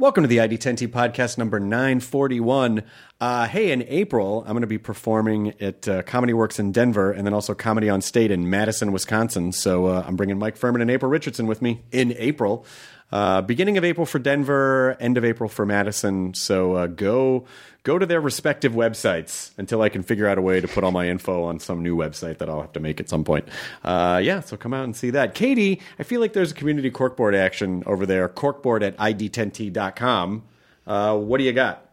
Welcome to the ID10T podcast number 941. Uh, hey, in April, I'm going to be performing at uh, Comedy Works in Denver and then also Comedy on State in Madison, Wisconsin. So uh, I'm bringing Mike Furman and April Richardson with me in April. Uh, beginning of April for Denver, end of April for Madison. So uh, go go to their respective websites until I can figure out a way to put all my info on some new website that I'll have to make at some point. Uh, yeah, so come out and see that. Katie, I feel like there's a community corkboard action over there. Corkboard at id10t.com. Uh, what do you got?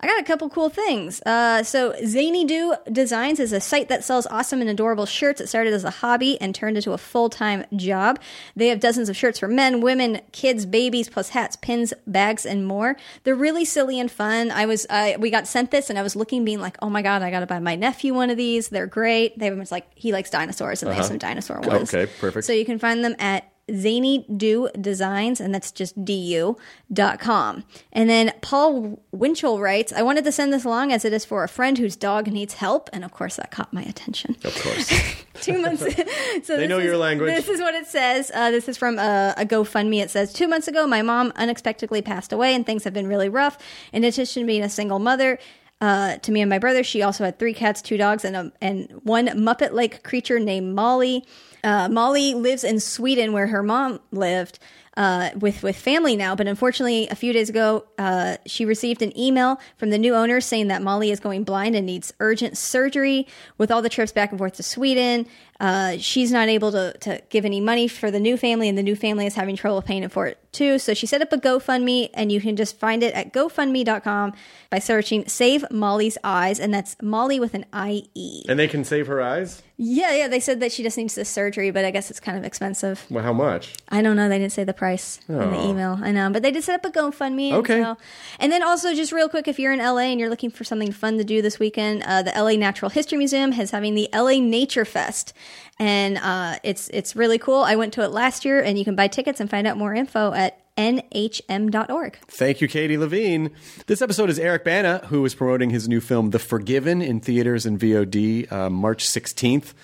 I got a couple cool things. Uh, so Zany Do Designs is a site that sells awesome and adorable shirts. It started as a hobby and turned into a full time job. They have dozens of shirts for men, women, kids, babies, plus hats, pins, bags, and more. They're really silly and fun. I was uh, we got sent this and I was looking, being like, oh my god, I got to buy my nephew one of these. They're great. They have like he likes dinosaurs and they have some dinosaur ones. Okay, perfect. So you can find them at Zany Do Designs, and that's just du.com. And then Paul Winchell writes, I wanted to send this along as it is for a friend whose dog needs help. And of course, that caught my attention. Of course. Two months. so They know is- your language. This is what it says. Uh, this is from a, a GoFundMe. It says, Two months ago, my mom unexpectedly passed away, and things have been really rough. In addition to being a single mother, uh, to me and my brother, she also had three cats, two dogs, and a, and one Muppet like creature named Molly. Uh, Molly lives in Sweden, where her mom lived. Uh, with with family now, but unfortunately, a few days ago, uh, she received an email from the new owner saying that Molly is going blind and needs urgent surgery. With all the trips back and forth to Sweden, uh, she's not able to, to give any money for the new family, and the new family is having trouble paying for it too. So she set up a GoFundMe, and you can just find it at GoFundMe.com by searching "Save Molly's Eyes," and that's Molly with an I E. and they can save her eyes? Yeah, yeah. They said that she just needs this surgery, but I guess it's kind of expensive. Well, how much? I don't know. They didn't say the price in the Oh. email. I know, but they did set up a GoFundMe. and Okay. so- And then also, just real quick, if you're in LA and you're looking for something fun to do this weekend, uh, the LA Natural History Museum is having the LA Nature Fest, and uh, it's it's really cool. I went to it last year, and you can buy tickets and find out more info at nhm.org. Thank you, Katie Levine. This episode is Eric Bana, who is promoting his new film, The Forgiven, in theaters and VOD uh, March 16th.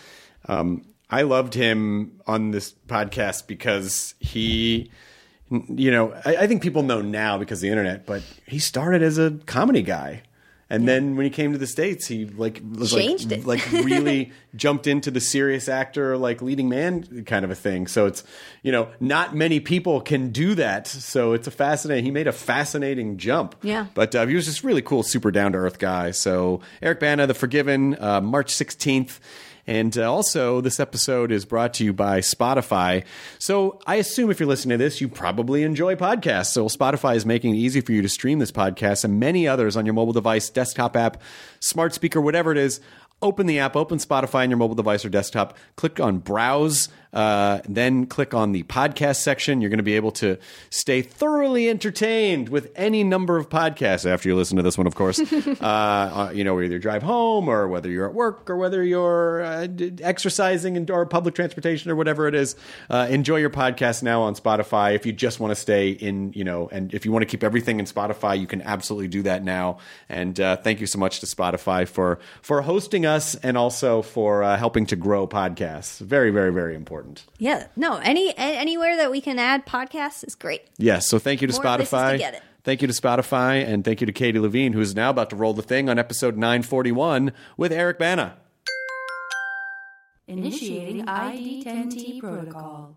Um, I loved him on this podcast because he, you know, I, I think people know now because the internet, but he started as a comedy guy. And then when he came to the states, he like was Changed like, it. like really jumped into the serious actor, like leading man kind of a thing. So it's you know not many people can do that. So it's a fascinating. He made a fascinating jump. Yeah. But uh, he was just really cool, super down to earth guy. So Eric Bana, The Forgiven, uh, March sixteenth. And uh, also, this episode is brought to you by Spotify. So, I assume if you're listening to this, you probably enjoy podcasts. So, Spotify is making it easy for you to stream this podcast and many others on your mobile device, desktop app, smart speaker, whatever it is. Open the app, open Spotify on your mobile device or desktop, click on Browse, uh, then click on the podcast section. You're going to be able to stay thoroughly entertained with any number of podcasts after you listen to this one, of course. uh, uh, you know, whether you drive home or whether you're at work or whether you're uh, exercising and, or public transportation or whatever it is. Uh, enjoy your podcast now on Spotify. If you just want to stay in, you know, and if you want to keep everything in Spotify, you can absolutely do that now. And uh, thank you so much to Spotify for for hosting us and also for uh, helping to grow podcasts. Very, very, very important. Yeah, no, any anywhere that we can add podcasts is great. Yes. So thank you to More places to Spotify. get it. Thank you to Spotify, and thank you to Katie Levine, who is now about to roll the thing on episode 941 with Eric Bana. Initiating ID10T protocol.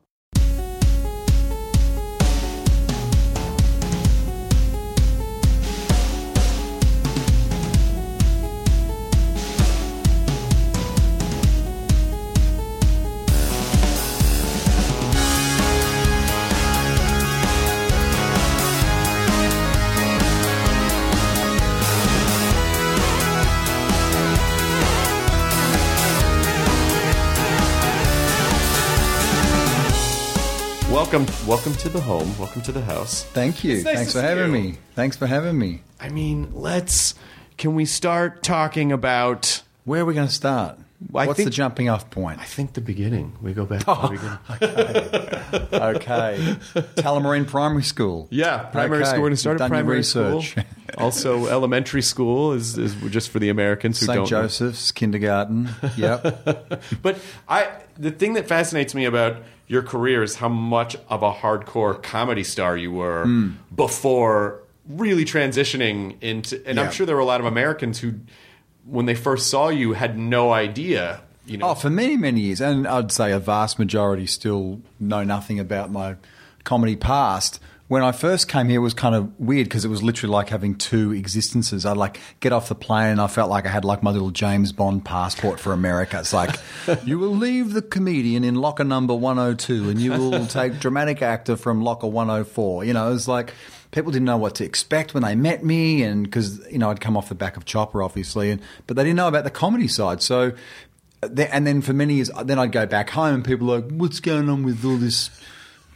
Welcome, welcome to the home. Welcome to the house. Thank you. Nice Thanks for having you. me. Thanks for having me. I mean, let's. Can we start talking about? Where are we going to start? Well, I What's think- the jumping off point? I think the beginning. We go back. to the oh, beginning. Okay. Tullamarine Primary School. Yeah, primary Okay. school. We're going to start You've at primary research. school. also, elementary school is, is just for the Americans who St. don't. know. Joseph's Kindergarten. Yep. But I, the thing that fascinates me about your career is how much of a hardcore comedy star you were Hmm. before really transitioning into, and Yeah. I'm sure there were a lot of Americans who, when they first saw you, had no idea. You know, Oh, for many, many years. And I'd say a vast majority still know nothing about my comedy past. When I first came here, it was kind of weird because it was literally like having two existences. I'd like get off the plane and I felt like I had like my little James Bond passport for America. It's like, you will leave the comedian in locker number 102 and you will take dramatic actor from locker 104. You know, it was like, people didn't know what to expect when they met me and because, you know, I'd come off the back of Chopper, obviously, and, but they didn't know about the comedy side. So, uh, and then for many years, then I'd go back home and people were like, "What's going on with all this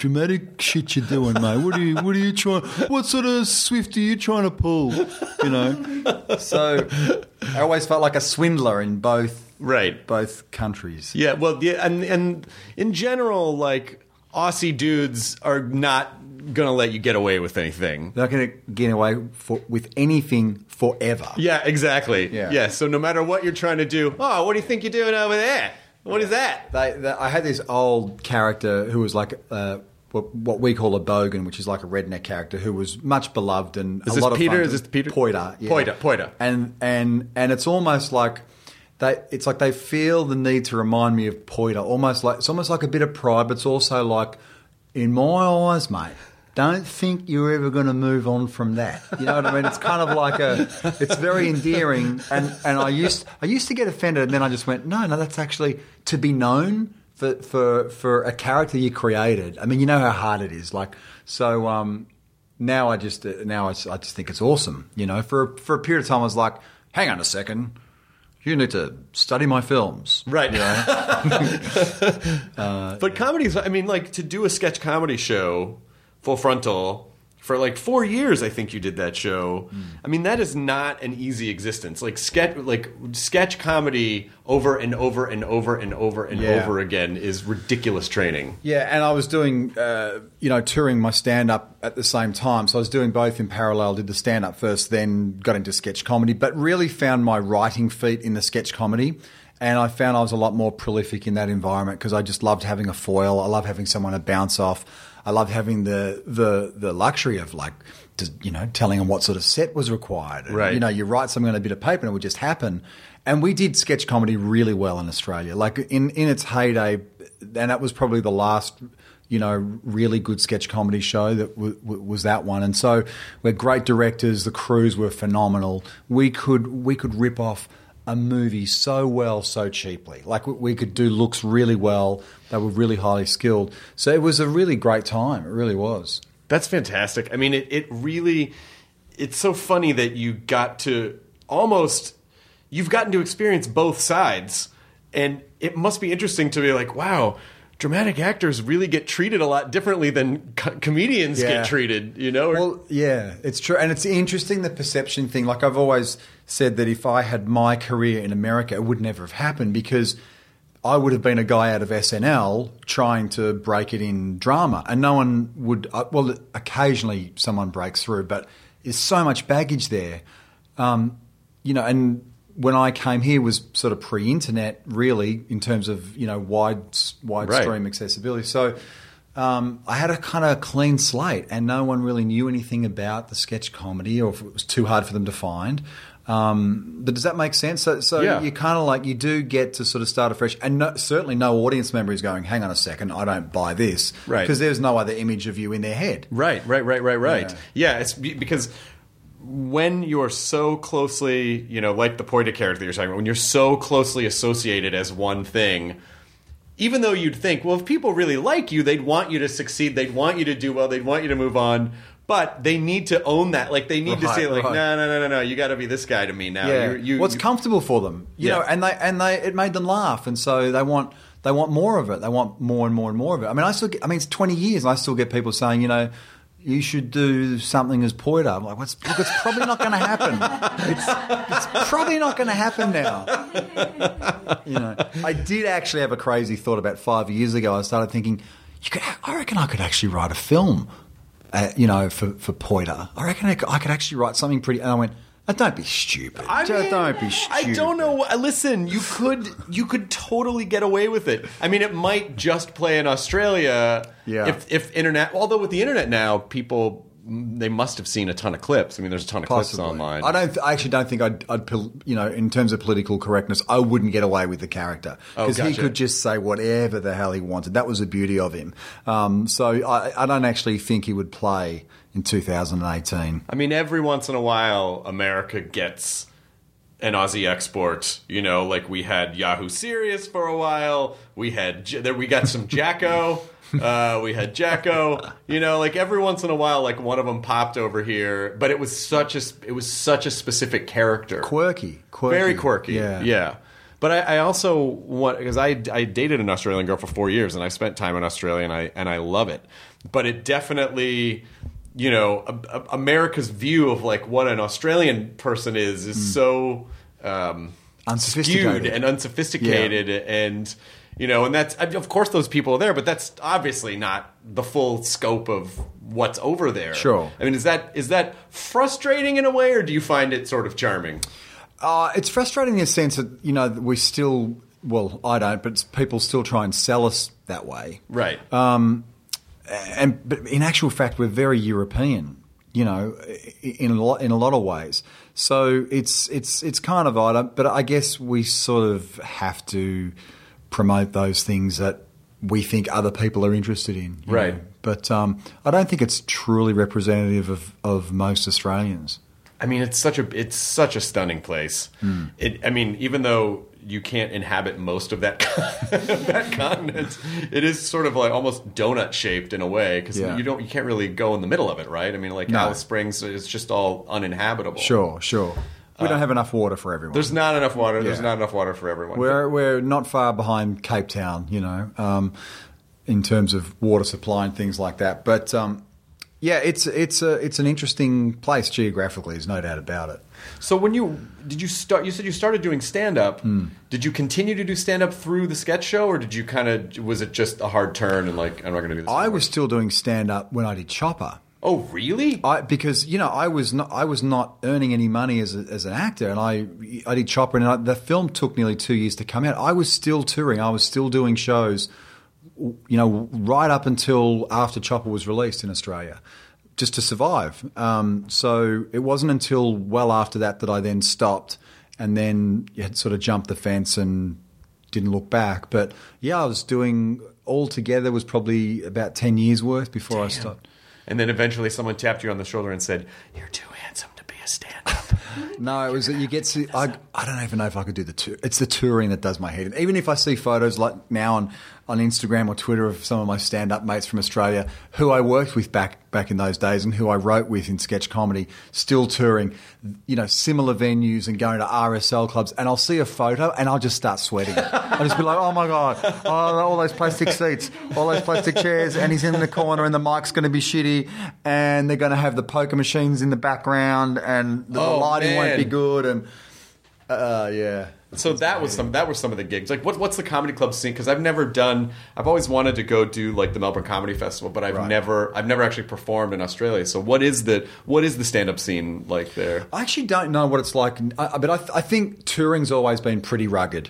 dramatic shit you're doing, mate? What are you? What are you trying? What sort of swift are you trying to pull? You know." So I always felt like a swindler in both Right. both countries. Yeah, well, yeah, and and in general, like Aussie dudes are not gonna let you get away with anything. They're not going to get away for, with anything forever. Yeah, exactly. Yeah. yeah. So no matter what you're trying to do, oh, what do you think you're doing over there? What is that? They, they, I had this old character who was like uh, what, what we call a bogan, which is like a redneck character who was much beloved and Is a this lot of Peter? fun. Is this Peter? Poida, yeah. Poida, Poida. and and and it's almost like they. It's like they feel the need to remind me of Poida, almost like it's almost like a bit of pride, but it's also like, in my eyes, mate. Don't think you're ever going to move on from that. You know what I mean? It's kind of like a, it's very endearing. And, and I used, I used to get offended, and then I just went, no, no, that's actually to be known for, for, for a character you created. I mean, you know how hard it is. Like, so, um, now I just, uh, now I, just- I just think it's awesome. You know, for, for a period of time, I was like, hang on a second. You need to study my films. Right. but comedies, I mean, like to do a sketch comedy show, full frontal, for like four years, I think you did that show. Hmm. I mean, that is not an easy existence. Like sketch, like sketch comedy over and over and over and over and Yeah. over again is ridiculous training. Yeah, and I was doing, uh, you know, touring my stand up at the same time. So I was doing both in parallel. Did the stand up first, then got into sketch comedy, but really found my writing feet in the sketch comedy. And I found I was a lot more prolific in that environment because I just loved having a foil. I love having someone to bounce off. I loved having the the the luxury of like, just, you know, telling them what sort of set was required. And, Right. You know, you write something on a bit of paper and it would just happen. And we did sketch comedy really well in Australia. Like in, in its heyday, and that was probably the last, you know, really good sketch comedy show that w- w- was that one. And so we're great directors. The crews were phenomenal. We could we could rip off a movie so well, so cheaply. Like we- we could do looks really well. They were really highly skilled. So it was a really great time. It really was. That's fantastic. I mean, it, it really, it's so funny that you got to almost, you've gotten to experience both sides. And it must be interesting to be like, wow, dramatic actors really get treated a lot differently than co- comedians Yeah. get treated, you know? Well, yeah, it's true, and it's interesting the perception thing. Like I've always said that if I had my career in America, it would never have happened because I would have been a guy out of SNL trying to break it in drama, and no one would. Uh, well, occasionally someone breaks through, but there's so much baggage there, um, you know. And when I came here, was sort of pre-internet, really, in terms of you know wide wide Right. stream accessibility. So um, I had a kind of clean slate, and no one really knew anything about the sketch comedy, or if it was too hard for them to find. Um, but does that make sense? So, so Yeah. you kind of like you do get to sort of start afresh, and no, certainly no audience member is going, "Hang on a second, I don't buy this," Right. Because there's no other image of you in their head. Right, right, right, right, right. Yeah. Yeah, it's because when you're so closely, you know, like the Poida character that you're talking about, when you're so closely associated as one thing, even though you'd think, well, if people really like you, they'd want you to succeed, they'd want you to do well, they'd want you to move on. But they need to own that. Like they need to say, like, right. no, no, no, no, no, you got to be this guy to me now. Yeah, You're- you, what's you- comfortable for them, you Yeah. know, and they and they it made them laugh, and so they want they want more of it. They want more and more and more of it. I mean, I still get, I mean, it's twenty years, and I still get people saying, you know. You should do something as Poida. I'm like, what's, look, it's probably not going to happen. It's, it's probably not going to happen now. You know, I did actually have a crazy thought about five years ago. I started thinking, you could, I reckon I could actually write a film uh, you know, for, for Poida. I reckon I could, I could actually write something pretty. And I went, oh, don't be stupid. I Just mean, don't be stupid. I don't know. Listen, you could you could totally get away with it. I mean, it might just play in Australia. Yeah. If if internet, although with the internet now, people they must have seen a ton of clips. I mean, there's a ton of clips online. I don't. I actually don't think I'd, I'd. You know, in terms of political correctness, I wouldn't get away with the character Oh, because he could just say whatever the hell he wanted. That was the beauty of him. Um, so I, I don't actually think he would play in 2018. I mean, every once in a while, America gets an Aussie export. You know, like we had Yahoo Serious for a while. We had there. We got some Jacko. Uh, we had Jacko. You know, like every once in a while, like one of them popped over here. But it was such a it was such a specific character. Quirky, quirky, very quirky. Yeah, yeah. But I, I also want because I I dated an Australian girl for four years and I spent time in Australia and I and I love it. But it definitely, you know, a, a- America's view of like what an Australian person is is so um, Unsophisticated. skewed and unsophisticated and. You know, and that's of course those people are there, but that's obviously not the full scope of what's over there. Sure. I mean, is that is that frustrating in a way, or do you find it sort of charming? Uh, it's frustrating in the sense that you know we still. Well, I don't, but people still try and sell us that way. Right. um, and but in actual fact, we're very European. You know, in a lot, in a lot of ways. So it's it's it's kind of odd, but I guess we sort of have to promote those things that we think other people are interested in. Right. know. But um, I don't think it's truly representative of, of most Australians. I mean, it's such a it's such a stunning place. Hmm. It, I mean, even though you can't inhabit most of that that continent, it is sort of like almost donut shaped in a way because Yeah. you don't you can't really go in the middle of it, right? I mean, like No. Alice Springs, it's just all uninhabitable. Sure, sure. We don't have enough water for everyone. There's not enough water. There's Yeah. not enough water for everyone. We're we're not far behind Cape Town, you know, um, in terms of water supply and things like that. But um, yeah, it's it's a it's an interesting place geographically. There's no doubt about it. So when you did you start? You said you started doing stand up. Hmm. Did you continue to do stand up through the sketch show, or did you kind of was it just a hard turn and like I'm not going to do this? I anymore? was still doing stand up when I did Chopper. Oh really? I, because you know I was not I was not earning any money as, a, as an actor, and I I did Chopper, and I, the film took nearly two years to come out. I was still touring, I was still doing shows, you know, right up until after Chopper was released in Australia, just to survive. Um, so it wasn't until well after that that I then stopped, and then had sort of jumped the fence and didn't look back. But yeah, I was doing altogether was probably about ten years worth before I stopped. And then eventually someone tapped you on the shoulder and said, "You're too handsome to be a stand-up." No, it was that you get to. I, I don't even know if I could do the tour. It's the touring that does my head in. Even if I see photos like now on, on Instagram or Twitter of some of my stand up mates from Australia who I worked with back back in those days and who I wrote with in sketch comedy, still touring, you know, similar venues and going to RSL clubs, and I'll see a photo and I'll just start sweating. I'll just be like, oh my god, oh, all those plastic seats, all those plastic chairs, and he's in the corner and the mic's going to be shitty, and they're going to have the poker machines in the background, and the, the oh, Oh, lighting won't be good, and uh, yeah. so that was some that were some of the gigs. Like what what's the comedy club scene? Because I've never done. I've always wanted to go do like the Melbourne Comedy Festival, but I've Right. never I've never actually performed in Australia. So what is the what is the stand-up scene like there? I actually don't know what it's like, I- but I, I think touring's always been pretty rugged.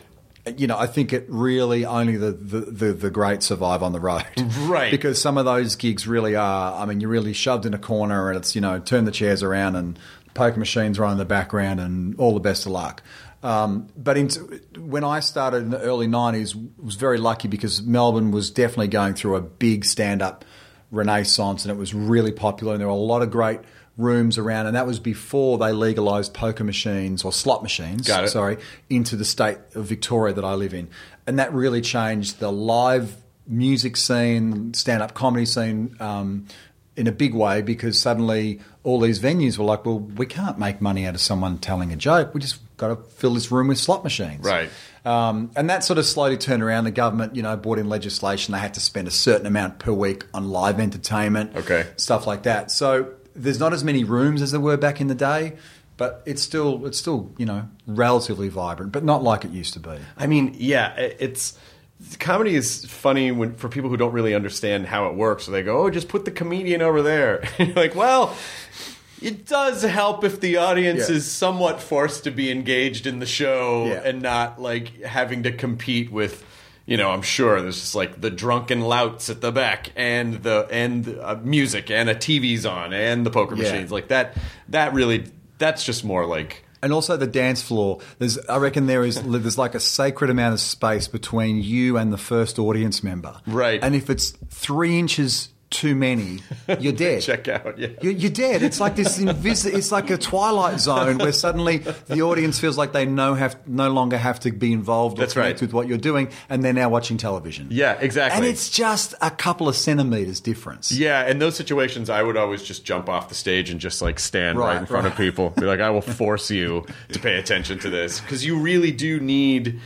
You know, I think it really only the, the, the, the great survive on the road. Right. Because some of those gigs really are, I mean, you're really shoved in a corner and it's, you know, turn the chairs around and poker machines run in the background and all the best of luck. Um, but in, when I started in the early 90s, was very lucky because Melbourne was definitely going through a big stand up renaissance and it was really popular and there were a lot of great rooms around and that was before they legalized poker machines or slot machines Got it. sorry into the state of Victoria that I live in and that really changed the live music scene stand-up comedy scene um, in a big way because suddenly all these venues were like well we can't make money out of someone telling a joke we just got to fill this room with slot machines Right. um, and that sort of slowly turned around. The government, you know, brought in legislation. They had to spend a certain amount per week on live entertainment, Okay. stuff like that. So there's not as many rooms as there were back in the day, but it's still it's still you know relatively vibrant, but not like it used to be. I mean, yeah, it's comedy is funny when for people who don't really understand how it works. So they go, "Oh, just put the comedian over there." You're like, well. It does help if the audience Yeah. is somewhat forced to be engaged in the show Yeah. and not like having to compete with, you know, I'm sure there's just like the drunken louts at the back and the and uh, music and a TV's on and the poker Yeah. machines like that. That really that's just more like And also the dance floor. There's, I reckon there is there's like a sacred amount of space between you and the first audience member. Right. And if it's three inches too many, you're dead. check out. Yeah. You're, you're dead. It's like this. Invis- it's like a twilight zone where suddenly the audience feels like they no have no longer have to be involved or That's right. with what you're doing, and they're now watching television. Yeah, exactly. And it's just a couple of centimeters difference. Yeah, in those situations, I would always just jump off the stage and just like stand right, Right, in front of people. Be like, I will force you to pay attention to this because you really do need,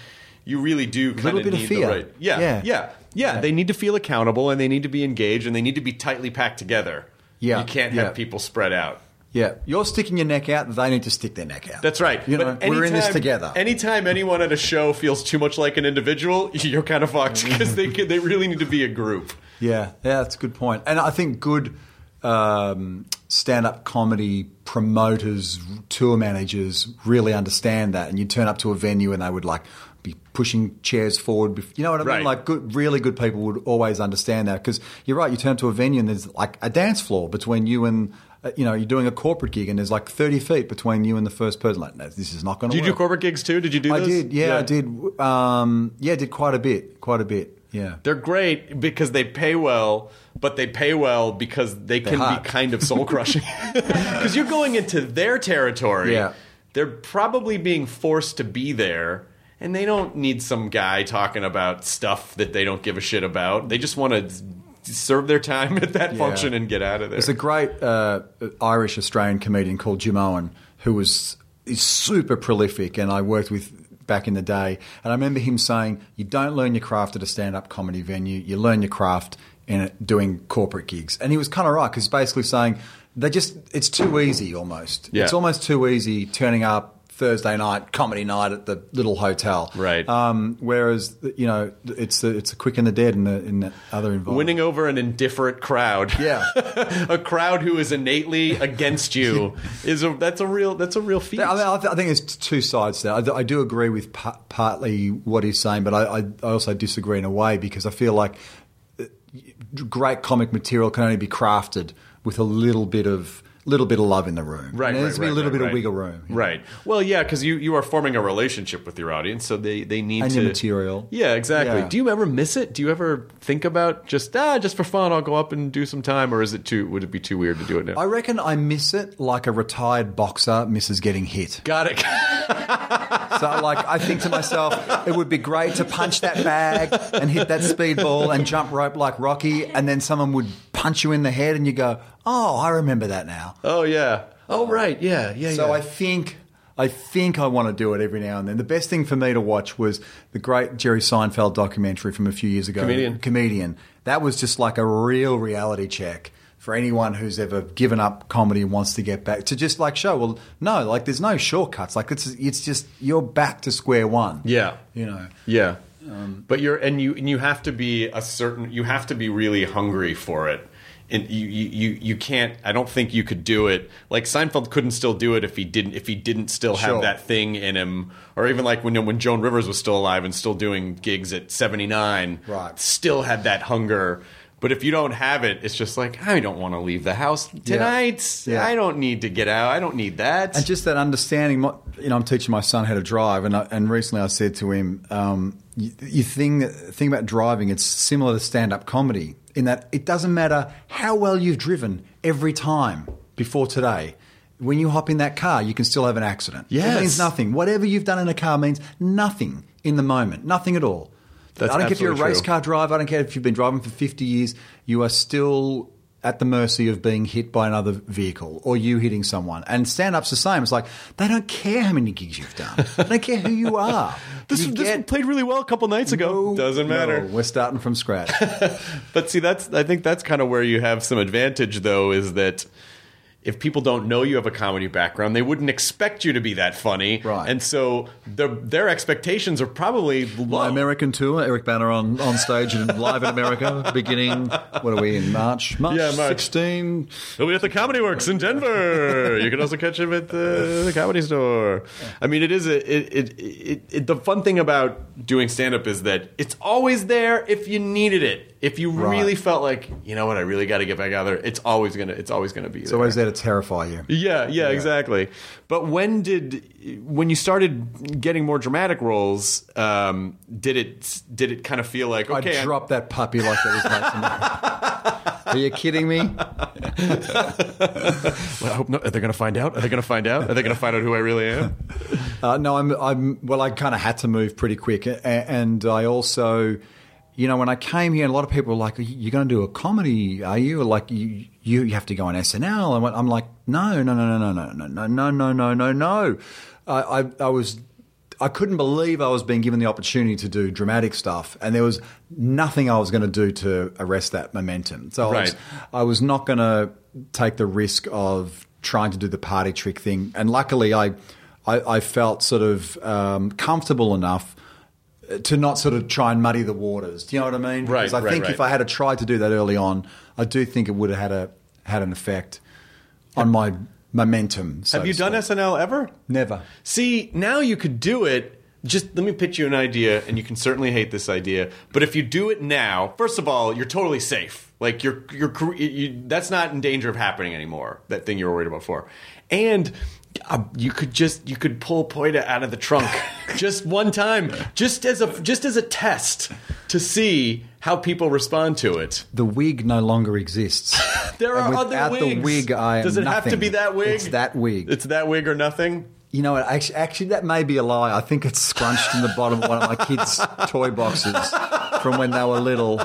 you really do kind of need fear. The right, yeah, Yeah. yeah, yeah, They need to feel accountable and they need to be engaged and they need to be tightly packed together. Yeah, you can't yeah. have people spread out. Yeah, you're sticking your neck out. They need to stick their neck out. That's right. You know, we're in this together. Anytime anyone at a show feels too much like an individual, you're kind of fucked because they they really need to be a group. Yeah, yeah, that's a good point. And I think good um, stand-up comedy promoters, tour managers really understand that. And you turn up to a venue and they would like be pushing chairs forward. You know what I mean? Right. Like good, really good people would always understand that because you're right. You turn up to a venue and there's like a dance floor between you and. uh, You know, you're doing a corporate gig, and there's like 30 feet between you and the first person. Like, no, this is not going to work. you do corporate gigs too? Did you do I those? did, yeah, I did. Um, yeah, did quite a bit, quite a bit. Yeah, They're great because they pay well, but they pay well because they can hot. be kind of soul crushing. Because you're going into their territory. Yeah. They're probably being forced to be there, and they don't need some guy talking about stuff that they don't give a shit about. They just want to serve their time at that Yeah. function and get out of there. There's a great uh, Irish Australian comedian called Jimeoin who was is super prolific, and I worked with back in the day. And I remember him saying, "You don't learn your craft at a stand-up comedy venue. You learn your craft in it, doing corporate gigs." And he was kind of right because he's basically saying they just it's too easy almost. Yeah. It's almost too easy turning up. Thursday night comedy night at the little hotel, Right. Um, whereas you know it's the, it's a quick and the dead in the in the other environment. Winning over an indifferent crowd. Yeah. a crowd who is innately against you is a that's a real that's a real feat. I, mean, I, th- I think there's t- two sides to that. I, I do agree with pa- partly what he's saying, but I, I, I also disagree in a way because I feel like uh, great comic material can only be crafted with a little bit of little bit of love in the room. Right, And there right, to be a little right, bit right. of wiggle room. Right. Well, yeah, because you, you are forming a relationship with your audience, so they, they need And to material. Yeah, exactly. Yeah. Do you ever miss it? Do you ever think about just ah, just for fun, I'll go up and do some time, or is it too? Would it be too weird to do it now? I reckon I miss it like a retired boxer misses getting hit. Got it. So, like, I think to myself, it would be great to punch that bag and hit that speedball and jump rope like Rocky, and then someone would punch you in the head, and you go, "Oh, I remember that now." oh yeah. Oh right. Yeah. Yeah. So yeah. I think I think I want to do it every now and then. The best thing for me to watch was the great Jerry Seinfeld documentary from a few years ago. Comedian. Comedian. That was just like a real reality check for anyone who's ever given up comedy and wants to get back to just like show. Well, no, like there's no shortcuts. Like it's it's just you're back to square one. Yeah. You know. Yeah. Um, but you're and you and you have to be a certain you have to be really hungry for it. And you, you, you, you can't I don't think you could do it like Seinfeld couldn't still do it if he didn't if he didn't still have Sure. that thing in him or even like when when Joan Rivers was still alive and still doing gigs at 79 Right. still had that hunger but if you don't have it it's just like I don't want to leave the house tonight Yeah. I don't need to get out I don't need that And just that understanding, you know, I'm teaching my son how to drive, and I, and recently I said to him, um, you, you think thing about driving, it's similar to stand up comedy in that it doesn't matter how well you've driven every time before today. When you hop in that car, you can still have an accident. Yes. It means nothing. Whatever you've done in a car means nothing in the moment. Nothing at all. That's I don't care if you're a race true. car driver. I don't care if you've been driving for 50 years. You are still at the mercy of being hit by another vehicle or you hitting someone. And stand up's the same. It's like they don't care how many gigs you've done. they don't care who you are. this, You this get- played really well a couple nights ago No, doesn't matter no, we're starting from scratch. But see, that's I think that's kind of where you have some advantage, though, is that if people don't know you have a comedy background, they wouldn't expect you to be that funny. Right. And so the, their expectations are probably low. My American tour, Eric Banner on, on stage and live in America, beginning, what are we in, March? March, Yeah, March. 16. He'll be at the Comedy Works in Denver. you can also catch him at the, the Comedy Store. I mean, it is a it, it, it, it the fun thing about doing stand up is that it's always there if you needed it. If you Right. really felt like, you know what, I really got to get back out there. It's always gonna it's always gonna be It's there. always there to terrify you. Yeah, yeah, exactly. But when did when you started getting more dramatic roles, um, did it did it kind of feel like okay, I dropped that puppy like that was nothing. Are you kidding me? Well, I hope not. Are they going to find out? Are they going to find out? Are they going to find out who I really am? Uh, no, I'm, I'm. Well, I kind of had to move pretty quick, a- and I also, you know, when I came here, a lot of people were like, "You're going to do a comedy, are you?" Or like, you, you you have to go on SNL, and I'm like, "No, no, no, no, no, no, no, no, no, no, no, no." I, I, I was. I couldn't believe I was being given the opportunity to do dramatic stuff, and there was nothing I was going to do to arrest that momentum. So I, was, I was not going to take the risk of trying to do the party trick thing. And luckily, I, I, I felt sort of um, comfortable enough to not sort of try and muddy the waters. Do you know what I mean? Right, Because I right, think right. if I had tried to do that early on, I do think it would have had a had an effect on my momentum. so Have you done. SNL ever? Never. See, now you could do it. Just let me pitch you an idea, and you can certainly hate this idea. But if you do it now, first of all, you're totally safe. Like you're, you're, you, that's not in danger of happening anymore. That thing you were worried about before, and uh, you could just you could pull Poida out of the trunk just one time, just as a just as a test to see how people respond to it. The wig no longer exists. There And are without other the wig, I am Does it have to be that wig? It's that wig. It's that wig or nothing. You know what? Actually, actually, that may be a lie. I think it's scrunched in the bottom of one of my kids' toy boxes from when they were little.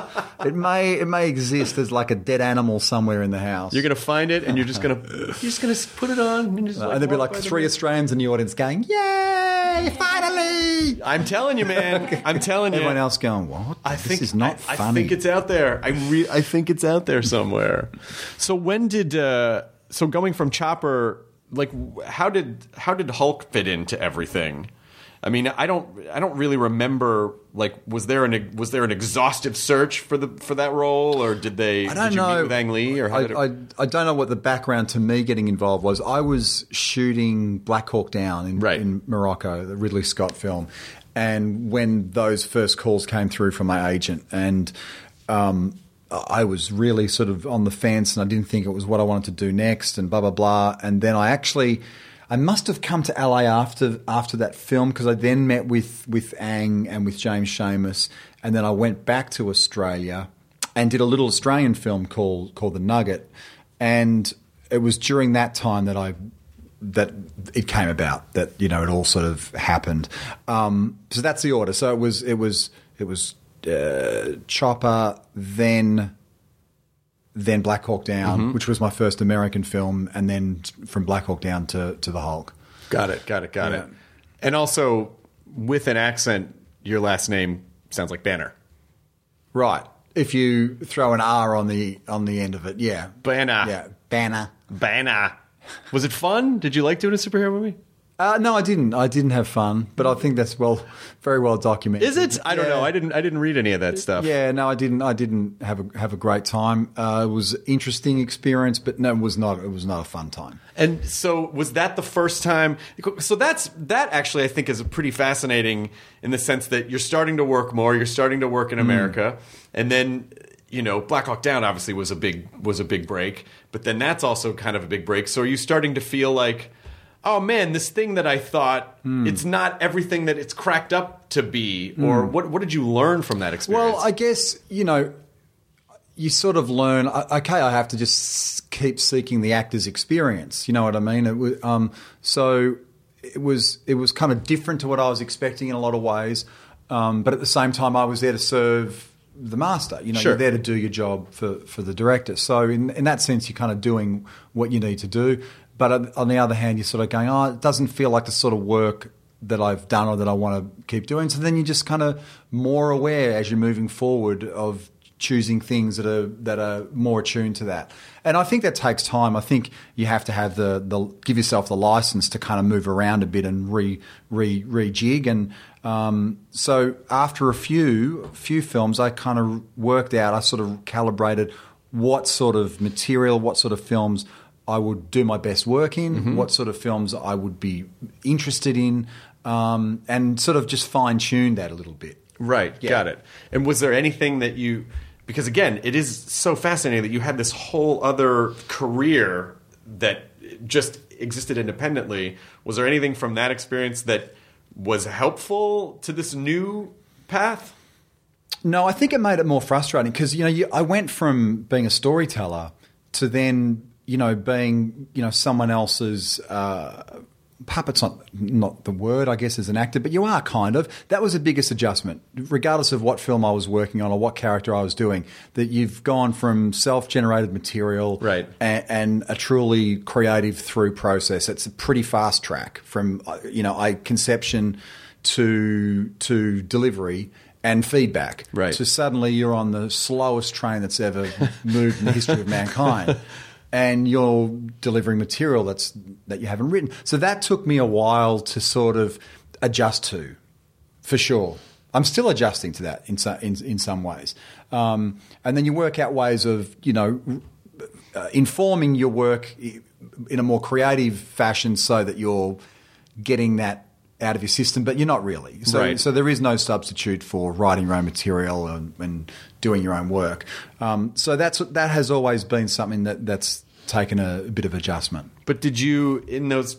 It may it may exist as like a dead animal somewhere in the house. You're gonna find it, and you're just gonna you're just gonna put it on, and, just, and there'll be like three. Australians in the audience going, "Yay! Finally!" I'm telling you, man. I'm telling you. Everyone else going, "What? I this think is not I, funny." I think it's out there. I re- I think it's out there somewhere. So when did uh, so going from Chopper like how did how did Hulk fit into everything? I mean, I don't I don't really remember like was there an was there an exhaustive search for the for that role or did they I don't know. meet with Ang Lee or how I, did it, I, I don't know what the background to me getting involved was. I was shooting Black Hawk Down in, Right. in Morocco, the Ridley Scott film, and when those first calls came through from my agent, and um, I was really sort of on the fence, and I didn't think it was what I wanted to do next, and blah blah blah. And then I actually. I must have come to LA after after that film because I then met with with Ang and with James Schamus, and then I went back to Australia and did a little Australian film called called The Nugget, and it was during that time that I that it came about that you know it all sort of happened. Um, so that's the order. So it was it was it was uh, Chopper, then then Black Hawk Down, which was my first American film, and then from Black Hawk Down to to the Hulk. Got it, got it, got Yeah. it. And also with an accent, your last name sounds like Banner. Right. If you throw an R on the on the end of it, yeah, Banner. yeah, banner. Banner. Was it fun? Did you like doing a superhero movie? Uh, no, I didn't. I didn't have fun, but I think that's well, very well documented. Is it? I don't Yeah. know. I didn't. I didn't read any of that stuff. Yeah, no, I didn't. I didn't have a have a great time. Uh, it was interesting experience, but no, it was not. It was not a fun time. And so was that the first time? So that's that actually I think is pretty fascinating in the sense that you're starting to work more. You're starting to work in America, and then you know Black Hawk Down obviously was a big was a big break, but then that's also kind of a big break. So are you starting to feel like? Oh man, this thing that I thought it's not everything that it's cracked up to be, or what? What did you learn from that experience? Well, I guess you know, you sort of learn. Okay, I have to just keep seeking the actor's experience. You know what I mean? It was, um, so it was it was kind of different to what I was expecting in a lot of ways, um, but at the same time, I was there to serve the master. You know, Sure. you're there to do your job for for the director. So in in that sense, you're kind of doing what you need to do. But on- the other hand, you're sort of going, oh, it doesn't feel like the sort of work that I've done or that I want to keep doing. So then you're just kind of more aware as you're moving forward of choosing things that are that are more attuned to that. And I think that takes time. I think you have to have the the give yourself the license to kind of move around a bit and re re rejig. And um, so after a few few films, I kind of worked out. I sort of calibrated what sort of material, what sort of films I would do my best work in, Mm-hmm. what sort of films I would be interested in, um, and sort of just fine tune that a little bit. Right, Yeah. got it. And was there anything that you because again, it is so fascinating that you had this whole other career that just existed independently. Was there anything from that experience that was helpful to this new path? No, I think it made it more frustrating because you know you, I went from being a storyteller to then you know being you know someone else's uh, puppet's not not the word I guess as an actor, but you are kind of. That was the biggest adjustment, regardless of what film I was working on or what character I was doing. That you've gone from self-generated material, Right. and, and a truly creative through process. It's a pretty fast track from uh, you know I conception to to delivery and feedback. Right. So suddenly you're on the slowest train that's ever moved in the history of mankind. And you're delivering material that's that you haven't written. So that took me a while to sort of adjust to, for sure. I'm still adjusting to that in so, in, in some ways. Um, and then you work out ways of you know uh, informing your work in a more creative fashion so that you're getting that out of your system, but you're not really. So, Right. so there is no substitute for writing your own material and, and doing your own work. Um, so that's that has always been something that that's taken a, bit of adjustment. But did you in those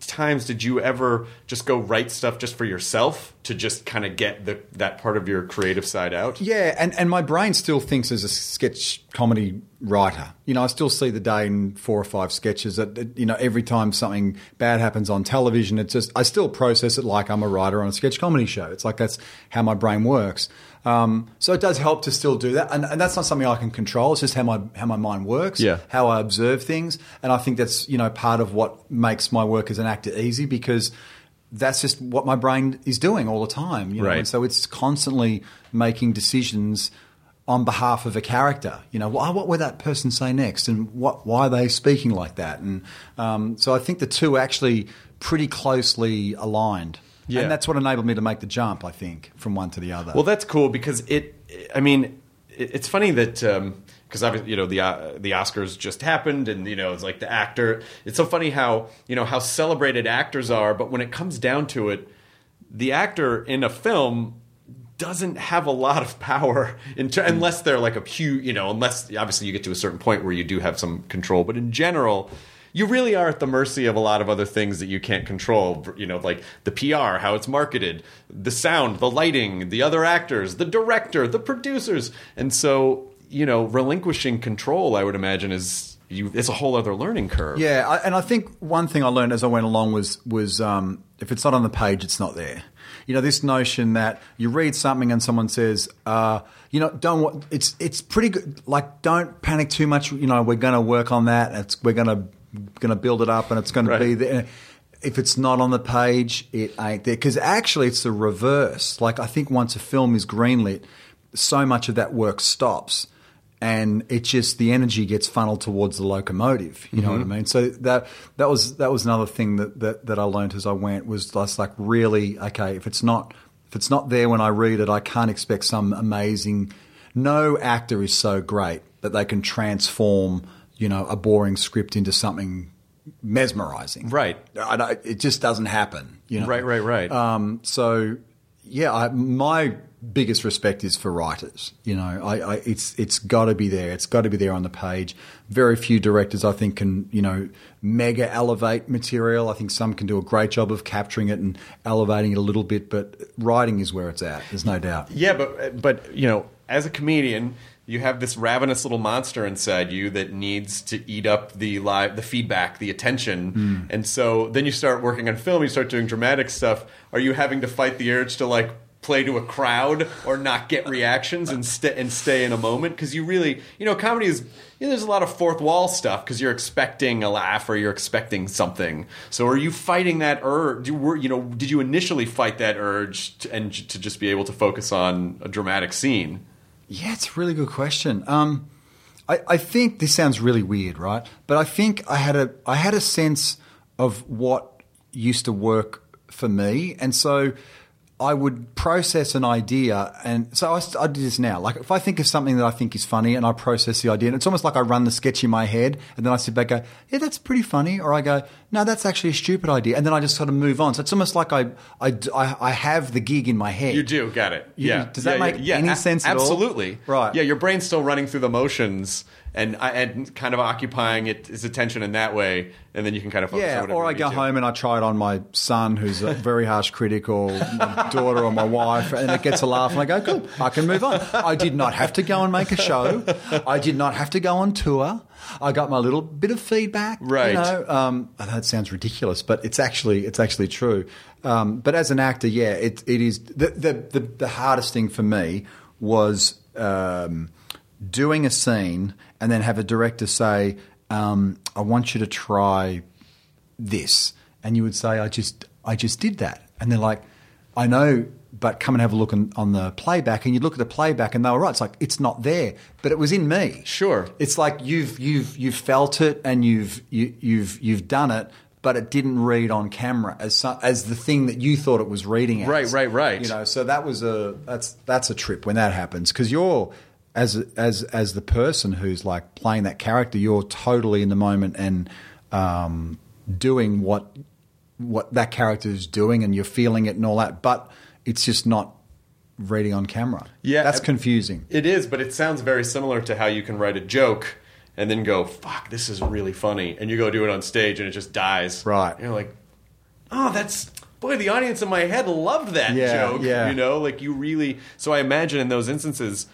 times did you ever just go write stuff just for yourself to just kind of get the that part of your creative side out? Yeah, and, and my brain still thinks as a sketch comedy writer. You know, I still see the day in four or five sketches that, that, you know, every time something bad happens on television, it's just, I still process it like I'm a writer on a sketch comedy show. It's like that's how my brain works. Um, so it does help to still do that. And, and that's not something I can control. It's just how my, how my mind works, Yeah. how I observe things. And I think that's, you know, part of what makes my work as an actor easy because that's just what my brain is doing all the time. You know? Right. And so it's constantly making decisions on behalf of a character. You know, what would that person say next, and what, why are they speaking like that? And um, so I think the two are actually pretty closely aligned. Yeah. And that's what enabled me to make the jump, I think, from one to the other. Well, that's cool because it. I mean, it's funny that because obviously you know the uh, the Oscars just happened, and you know it's like the actor. It's so funny how you know how celebrated actors are, but when it comes down to it, the actor in a film doesn't have a lot of power in ter- unless they're like a huge, you know, unless obviously you get to a certain point where you do have some control. But in general, you really are at the mercy of a lot of other things that you can't control. You know, like the PR, how it's marketed, the sound, the lighting, the other actors, the director, the producers, and so you know, relinquishing control, I would imagine, is you. It's a whole other learning curve. Yeah, I, and I think one thing I learned as I went along was was um, if it's not on the page, it's not there. You know, this notion that you read something and someone says, uh, you know, don't. It's it's pretty good. Like, don't panic too much. You know, we're going to work on that. We're going to going to build it up, and it's going Right. to be there. If it's not on the page, it ain't there. Because actually, it's the reverse. Like, I think once a film is greenlit, so much of that work stops and it just the energy gets funneled towards the locomotive. You know what I mm-hmm. mean? So that that was that was another thing that, that, that I learned as I went was just like really okay if it's not if it's not there when I read it, I can't expect some amazing. No actor is so great that they can transform you know a boring script into something mesmerizing. Right. It just doesn't happen. You know. Right, right, right. Um, so yeah, I, my biggest respect is for writers. You know, I, I, it's it's got to be there. It's got to be there on the page. Very few directors, I think, can you know mega elevate material. I think some can do a great job of capturing it and elevating it a little bit, but writing is where it's at. There's no doubt. Yeah, but but you know, as a comedian, you have this ravenous little monster inside you that needs to eat up the live, the feedback, the attention, hmm. and so then you start working on film. You start doing dramatic stuff. Are you having to fight the urge to like play to a crowd or not get reactions and stay and stay in a moment? Because you really, you know, comedy is. You know, there's a lot of fourth wall stuff because you're expecting a laugh or you're expecting something. So, are you fighting that urge? You were, you know, did you initially fight that urge to, and to just be able to focus on a dramatic scene? Yeah, it's a really good question. Um, I, I think this sounds really weird, right? But I think I had a I had a sense of what used to work for me, and so I would process an idea, and so I, I do this now. Like if I think of something that I think is funny, and I process the idea, and it's almost like I run the sketch in my head, and then I sit back, and go, yeah, that's pretty funny, or I go, no, that's actually a stupid idea, and then I just sort of move on. So it's almost like I I, I, have the gig in my head. You do, got it. You- yeah. does that Yeah, make yeah, any a- sense at all? Absolutely. Right. Yeah, your brain's still running through the motions and and kind of occupying it, its attention in that way, and then you can kind of focus on Yeah, whatever or I go to. home and I try it on my son, who's a very harsh critic, or my daughter, or my wife, and it gets a laugh, and I go, "Good, I can move on." I did not have to go and make a show. I did not have to go on tour. I got my little bit of feedback. Right. You know, um, I know it sounds ridiculous, but it's actually it's actually true. Um, but as an actor, yeah, it it is the the the, the hardest thing for me was. Um, doing a scene and then have a director say, um, "I want you to try this," and you would say, "I just, I just did that," and they're like, "I know." But come and have a look on, on the playback, and you look at the playback, and they were right. It's like it's not there, but it was in me. Sure. it's like you've you've you've felt it, and you've you, you've you've done it, but it didn't read on camera as so- as the thing that you thought it was reading as. Right, right, right. You know, so that was a that's that's a trip when that happens because you're as as as the person who's like playing that character, you're totally in the moment and um, doing what what that character is doing, and you're feeling it and all that, but it's just not reading on camera. Yeah, that's confusing. It is, but it sounds very similar to how you can write a joke and then go, "Fuck, this is really funny," and you go do it on stage and it just dies. Right. And you're like, "Oh, that's." Boy, the audience in my head loved that Yeah, joke. yeah. You know, like you really. So I imagine in those instances,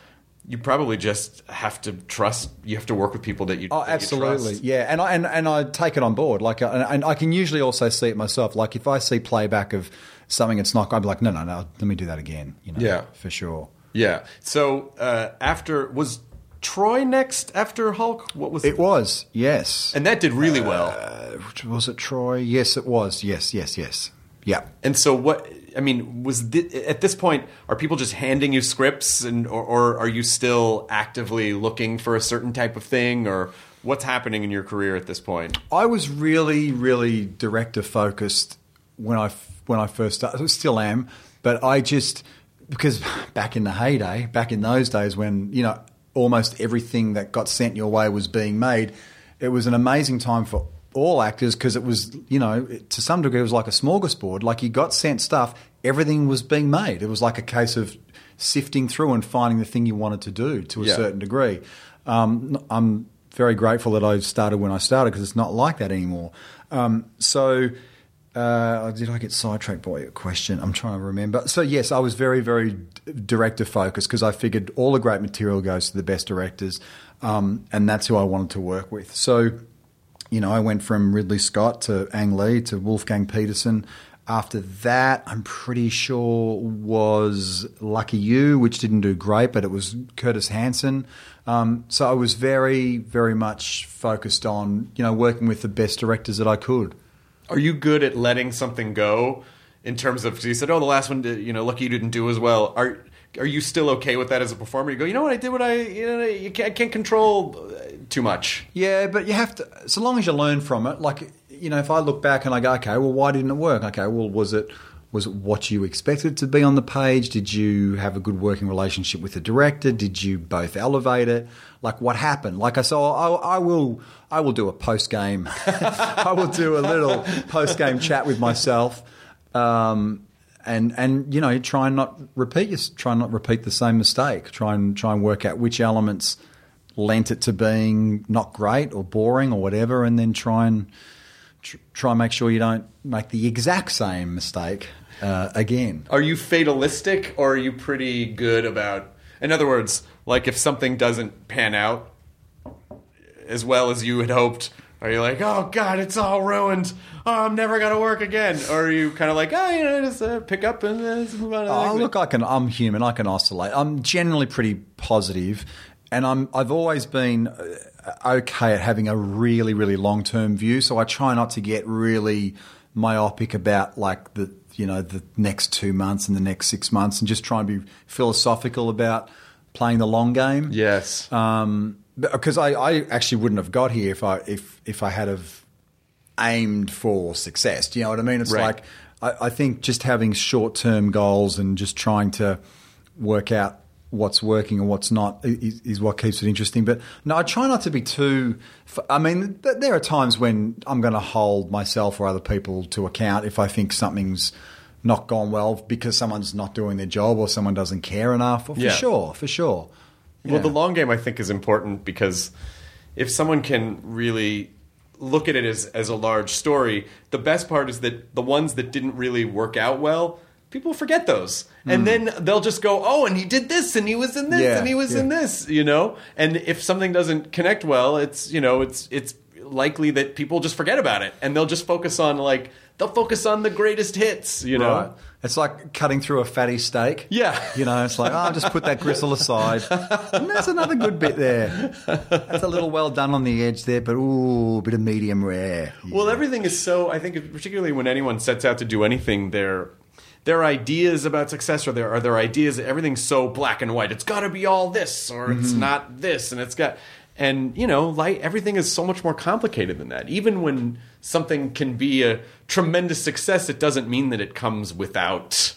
you probably just have to trust. You have to work with people that you. Oh, that you absolutely, trust. yeah, and I and, and I take it on board. Like, uh, and, and I can usually also see it myself. Like, if I see playback of something it's not, I'd be like, no, no, no, let me do that again. You know, Yeah. for sure. Yeah. So uh, after was Troy next after Hulk? What was It was, yes. And that did really well. Uh, was it Troy? Yes, it was. Yes, yes, yes. Yeah. And so, what I mean was thi- at this point, are people just handing you scripts, and or, or are you still actively looking for a certain type of thing, or what's happening in your career at this point? I was really, really director focused when I when I first started. I still am, but I just because back in the heyday, back in those days when you know almost everything that got sent your way was being made, it was an amazing time for all actors because it was you know to some degree it was like a smorgasbord. Like you got sent stuff, everything was being made. It was like a case of sifting through and finding the thing you wanted to do to a Yeah. certain degree. Um, I'm very grateful that I started when I started because it's not like that anymore. Um, so, uh, did I get sidetracked by your question? I'm trying to remember. So, yes, I was very, very director focused because I figured all the great material goes to the best directors, um, and that's who I wanted to work with. So, you know, I went from Ridley Scott to Ang Lee to Wolfgang Petersen. After that, I'm pretty sure was Lucky You, which didn't do great, but it was Curtis Hanson. Um, so I was very, very much focused on you know working with the best directors that I could. Are you good at letting something go in terms of? you said, "Oh, the last one, did, you know, lucky you didn't do as well." Are are you still okay with that as a performer? You go, you know what, I did what I, you know, you can't, I can't control uh, too much. Yeah, but you have to, so long as you learn from it. Like, you know, if I look back and I go, okay, well, why didn't it work? Okay, well, was it was it what you expected to be on the page? Did you have a good working relationship with the director? Did you both elevate it? Like, what happened? Like I said, I, I will, I will do a post game. I will do a little post game chat with myself. Um, and and you know try and not repeat try and not repeat the same mistake. Try and try and work out which elements lent it to being not great or boring or whatever, and then try and try and make sure you don't make the exact same mistake uh, again. Are you fatalistic or are you pretty good about in other words, like if something doesn't pan out as well as you had hoped, are you like, "Oh god, it's all ruined. Oh, I'm never going to work again." Or are you kind of like, "Oh, you know, just uh, pick up and uh, just move on Oh, look, I can. I'm human. I can oscillate. I'm generally pretty positive, and I'm. I've always been uh, okay at having a really, really long term view. So I try not to get really myopic about like the you know the next two months and the next six months, and just try and be philosophical about playing the long game. Yes. Um, because uh, I, I actually wouldn't have got here if I if if I had have aimed for success. Do you know what I mean? It's Right. like I, I think just having short term goals and just trying to work out what's working and what's not is, is what keeps it interesting. But no, I try not to be too. I mean, th- there are times when I'm going to hold myself or other people to account if I think something's not gone well because someone's not doing their job or someone doesn't care enough. For Yeah. sure, for sure. Well, the long game I think is important because if someone can really look at it as, as a large story, the best part is that the ones that didn't really work out well, people forget those. And mm. then they'll just go, oh, and he did this, and he was in this, Yeah, and he was in this, you know? And if something doesn't connect well, it's, you know, it's, it's likely that people just forget about it and they'll just focus on, like, they'll focus on the greatest hits, you know? Right. It's like cutting through a fatty steak. Yeah. You know, it's like, oh, just put that gristle aside. And there's another good bit there. That's a little well done on the edge there, but ooh, a bit of medium rare. Well, everything is so. I think, particularly when anyone sets out to do anything, their their ideas about success or their are their ideas. Everything's so black and white. It's got to be all this, or it's mm-hmm. not this, and it's got. And you know, like everything is so much more complicated than that. Even when something can be a tremendous success, it doesn't mean that it comes without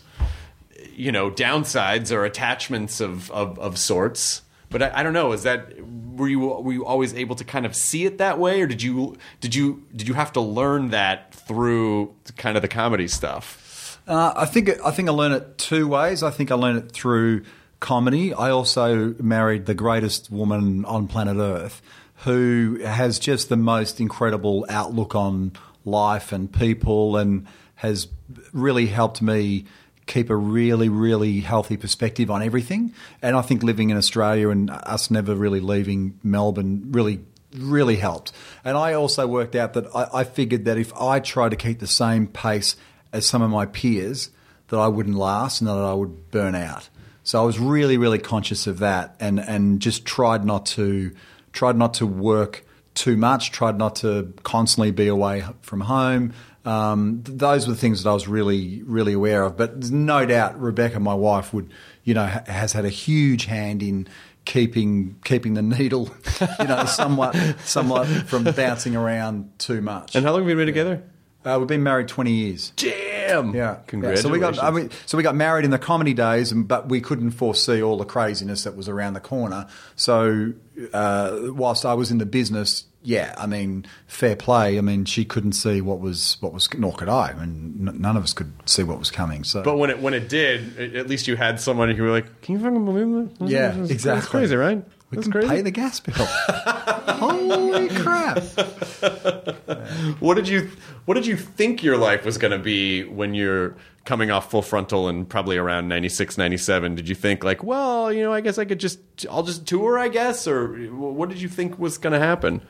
you know downsides or attachments of of, of sorts. But I, I don't know. Is that were you were you always able to kind of see it that way, or did you did you did you have to learn that through kind of the comedy stuff? Uh, I think I think I learned it two ways. I think I learned it through comedy. I also married the greatest woman on planet Earth, who has just the most incredible outlook on life and people, and has really helped me keep a really, really healthy perspective on everything. And I think living in Australia and us never really leaving Melbourne really really helped. And I also worked out that I, I figured that if I tried to keep the same pace as some of my peers, that I wouldn't last and that I would burn out. So I was really, really conscious of that, and and just tried not to tried not to work too much. Tried not to constantly be away from home. Um, th- those were the things that I was really, really aware of. But no doubt, Rebecca, my wife, would you know ha- has had a huge hand in keeping keeping the needle, you know, somewhat somewhat from bouncing around too much. And how long have you been together? Uh, we've been married twenty years. Damn! Yeah, congratulations. So we got, I mean, so we got married in the comedy days, and, but we couldn't foresee all the craziness that was around the corner. So uh, whilst I was in the business, yeah, I mean, fair play. I mean, she couldn't see what was what was, nor could I. I mean, n- none of us could see what was coming. So, but when it when it did, at- at least you had someone who were like, "Can you fucking believe that? Yeah, exactly. That's crazy, right? We That's can crazy." pay the gas bill. Holy crap! What did you What did you think your life was going to be when you're coming off full frontal and probably around 96, 97? Did you think like, well, you know, I guess I could just I'll just tour, I guess, or what did you think was going to happen?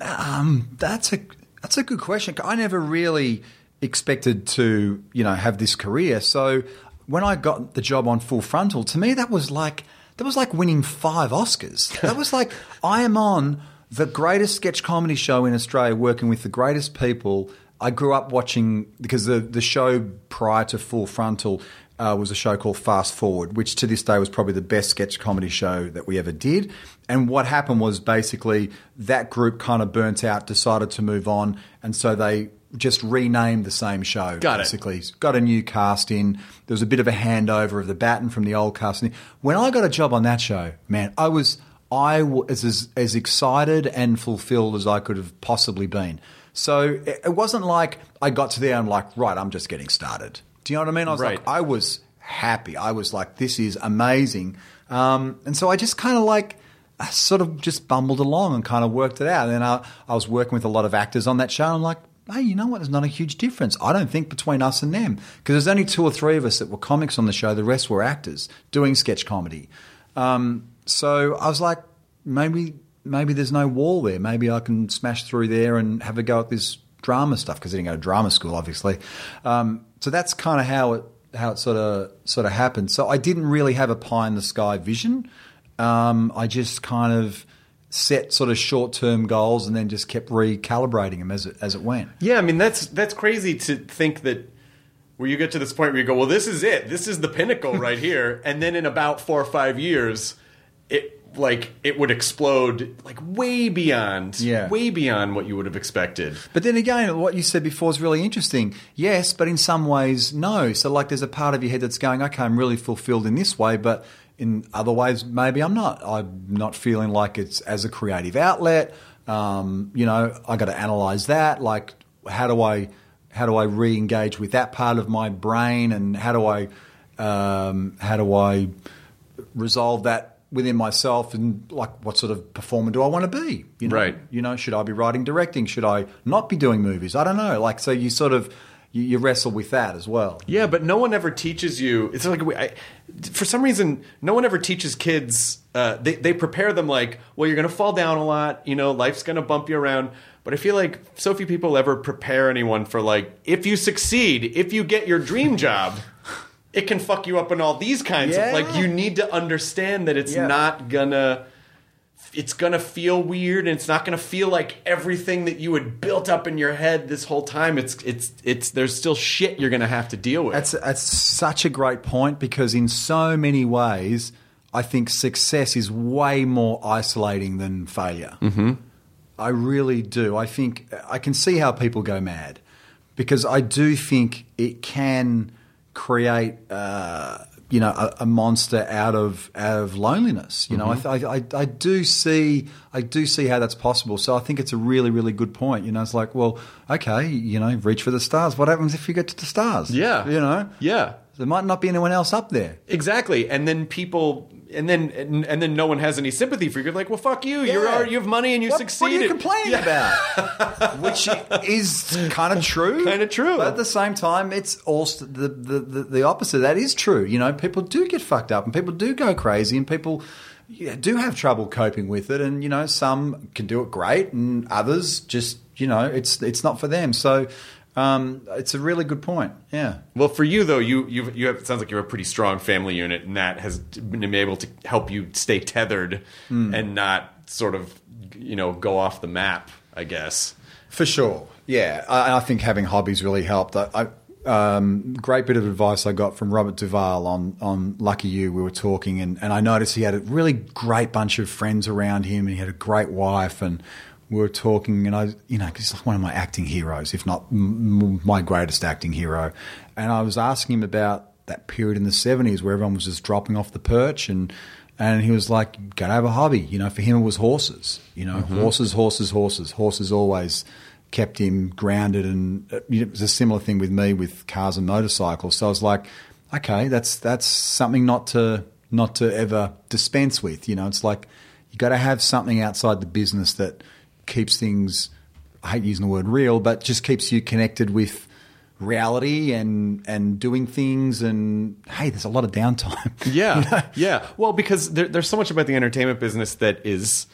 Um, That's a that's a good question. I never really expected to, you know, have this career. So when I got the job on Full Frontal, to me that was like that was like winning five Oscars. That was like I am on the greatest sketch comedy show in Australia, working with the greatest people. I grew up watching because the the show prior to Full Frontal uh, was a show called Fast Forward, which to this day was probably the best sketch comedy show that we ever did. And what happened was basically that group kind of burnt out, decided to move on, and so they just renamed the same show. Got it. basically. Got a new cast in. There was a bit of a handover of the baton from the old cast. When I got a job on that show, man, I was I was as, as excited and fulfilled as I could have possibly been. So it, it wasn't like I got to there and I'm like, right, I'm just getting started. Do you know what I mean? I was Right. like, I was happy. I was like, this is amazing. Um, and so I just kind of like, I sort of just bumbled along and kind of worked it out. And then I, I was working with a lot of actors on that show. And I'm like, hey, you know what? There's not a huge difference. I don't think between us and them because there's only two or three of us that were comics on the show. The rest were actors doing sketch comedy. Um, so I was like, maybe maybe there's no wall there. Maybe I can smash through there and have a go at this drama stuff because I didn't go to drama school, obviously. Um, so that's kind of how it how it sort of sort of happened. So I didn't really have a pie in the sky vision. Um, I just kind of set sort of short term goals and then just kept recalibrating them as it as it went. Yeah, I mean that's that's crazy to think that where you get to this point where you go, well, this is it, this is the pinnacle right here, and then in about four or five years, it like it would explode like way beyond Yeah. way beyond what you would have expected. But then again, what you said before is really interesting. Yes, but in some ways, no. So, like, there's a part of your head that's going, okay, I'm really fulfilled in this way, but in other ways, maybe I'm not. I'm not feeling like it's as a creative outlet. Um, you know, I got to analyze that. Like, how do I, how do I re-engage with that part of my brain, and how do I, um, how do I resolve that within myself, and like, what sort of performer do I want to be? You know? Right. You know, should I be writing, directing? Should I not be doing movies? I don't know. Like, so you sort of you, you wrestle with that as well. Yeah, but no one ever teaches you. It's like we- I, for some reason, no one ever teaches kids. Uh, they they prepare them like, well, you're going to fall down a lot. You know, life's going to bump you around. But I feel like so few people ever prepare anyone for like, if you succeed, if you get your dream job, it can fuck you up in all these kinds Yeah. of like. You need to understand that it's Yeah. not gonna. It's gonna feel weird, and it's not gonna feel like everything that you had built up in your head this whole time. It's it's it's. There's still shit you're gonna have to deal with. That's that's such a great point because in so many ways, I think success is way more isolating than failure. Mm-hmm. I really do. I think I can see how people go mad because I do think it can create, uh, you know, a, a monster out of out of loneliness. You know, I, mm-hmm. th- I, I I do see I do see how that's possible. So I think it's a really really good point. You know, it's like, well, okay, you know, reach for the stars. What happens if you get to the stars? Yeah. you know, Yeah. there might not be anyone else up there. Exactly. And then people and then and, and then no one has any sympathy for you. You're like, well fuck you. You're Yeah. you have money and you what, succeeded. What are you complaining about? Which is kind of true. Kinda true. But at the same time, it's also the, the, the, the opposite. That is true. You know, people do get fucked up and people do go crazy and people yeah, do have trouble coping with it. And, you know, some can do it great and others just, you know, it's, it's not for them. So um, it's a really good point. Yeah. Well, for you though, you you you have it sounds like you have a pretty strong family unit, and that has been able to help you stay tethered Hmm. and not sort of you know go off the map. I guess. For sure, yeah. I, I think having hobbies really helped. I, I um, great bit of advice I got from Robert Duvall on on Lucky You. We were talking, and, and I noticed he had a really great bunch of friends around him, and he had a great wife, and we were talking, and I, you know, 'cause he's like one of my acting heroes, if not m- m- my greatest acting hero. And I was asking him about that period in the seventies where everyone was just dropping off the perch and. And he was like, "Gotta have a hobby." You know, for him it was horses. You know, horses, horses, horses. Horses always kept him grounded, and uh, you know, it was a similar thing with me with cars and motorcycles. So I was like, "Okay, that's that's something not to not to ever dispense with." You know, it's like you got to have something outside the business that keeps things. I hate using the word real, but just keeps you connected with reality and and doing things. And hey, there's a lot of downtime. Yeah, yeah. Well, because there, there's so much about the entertainment business that is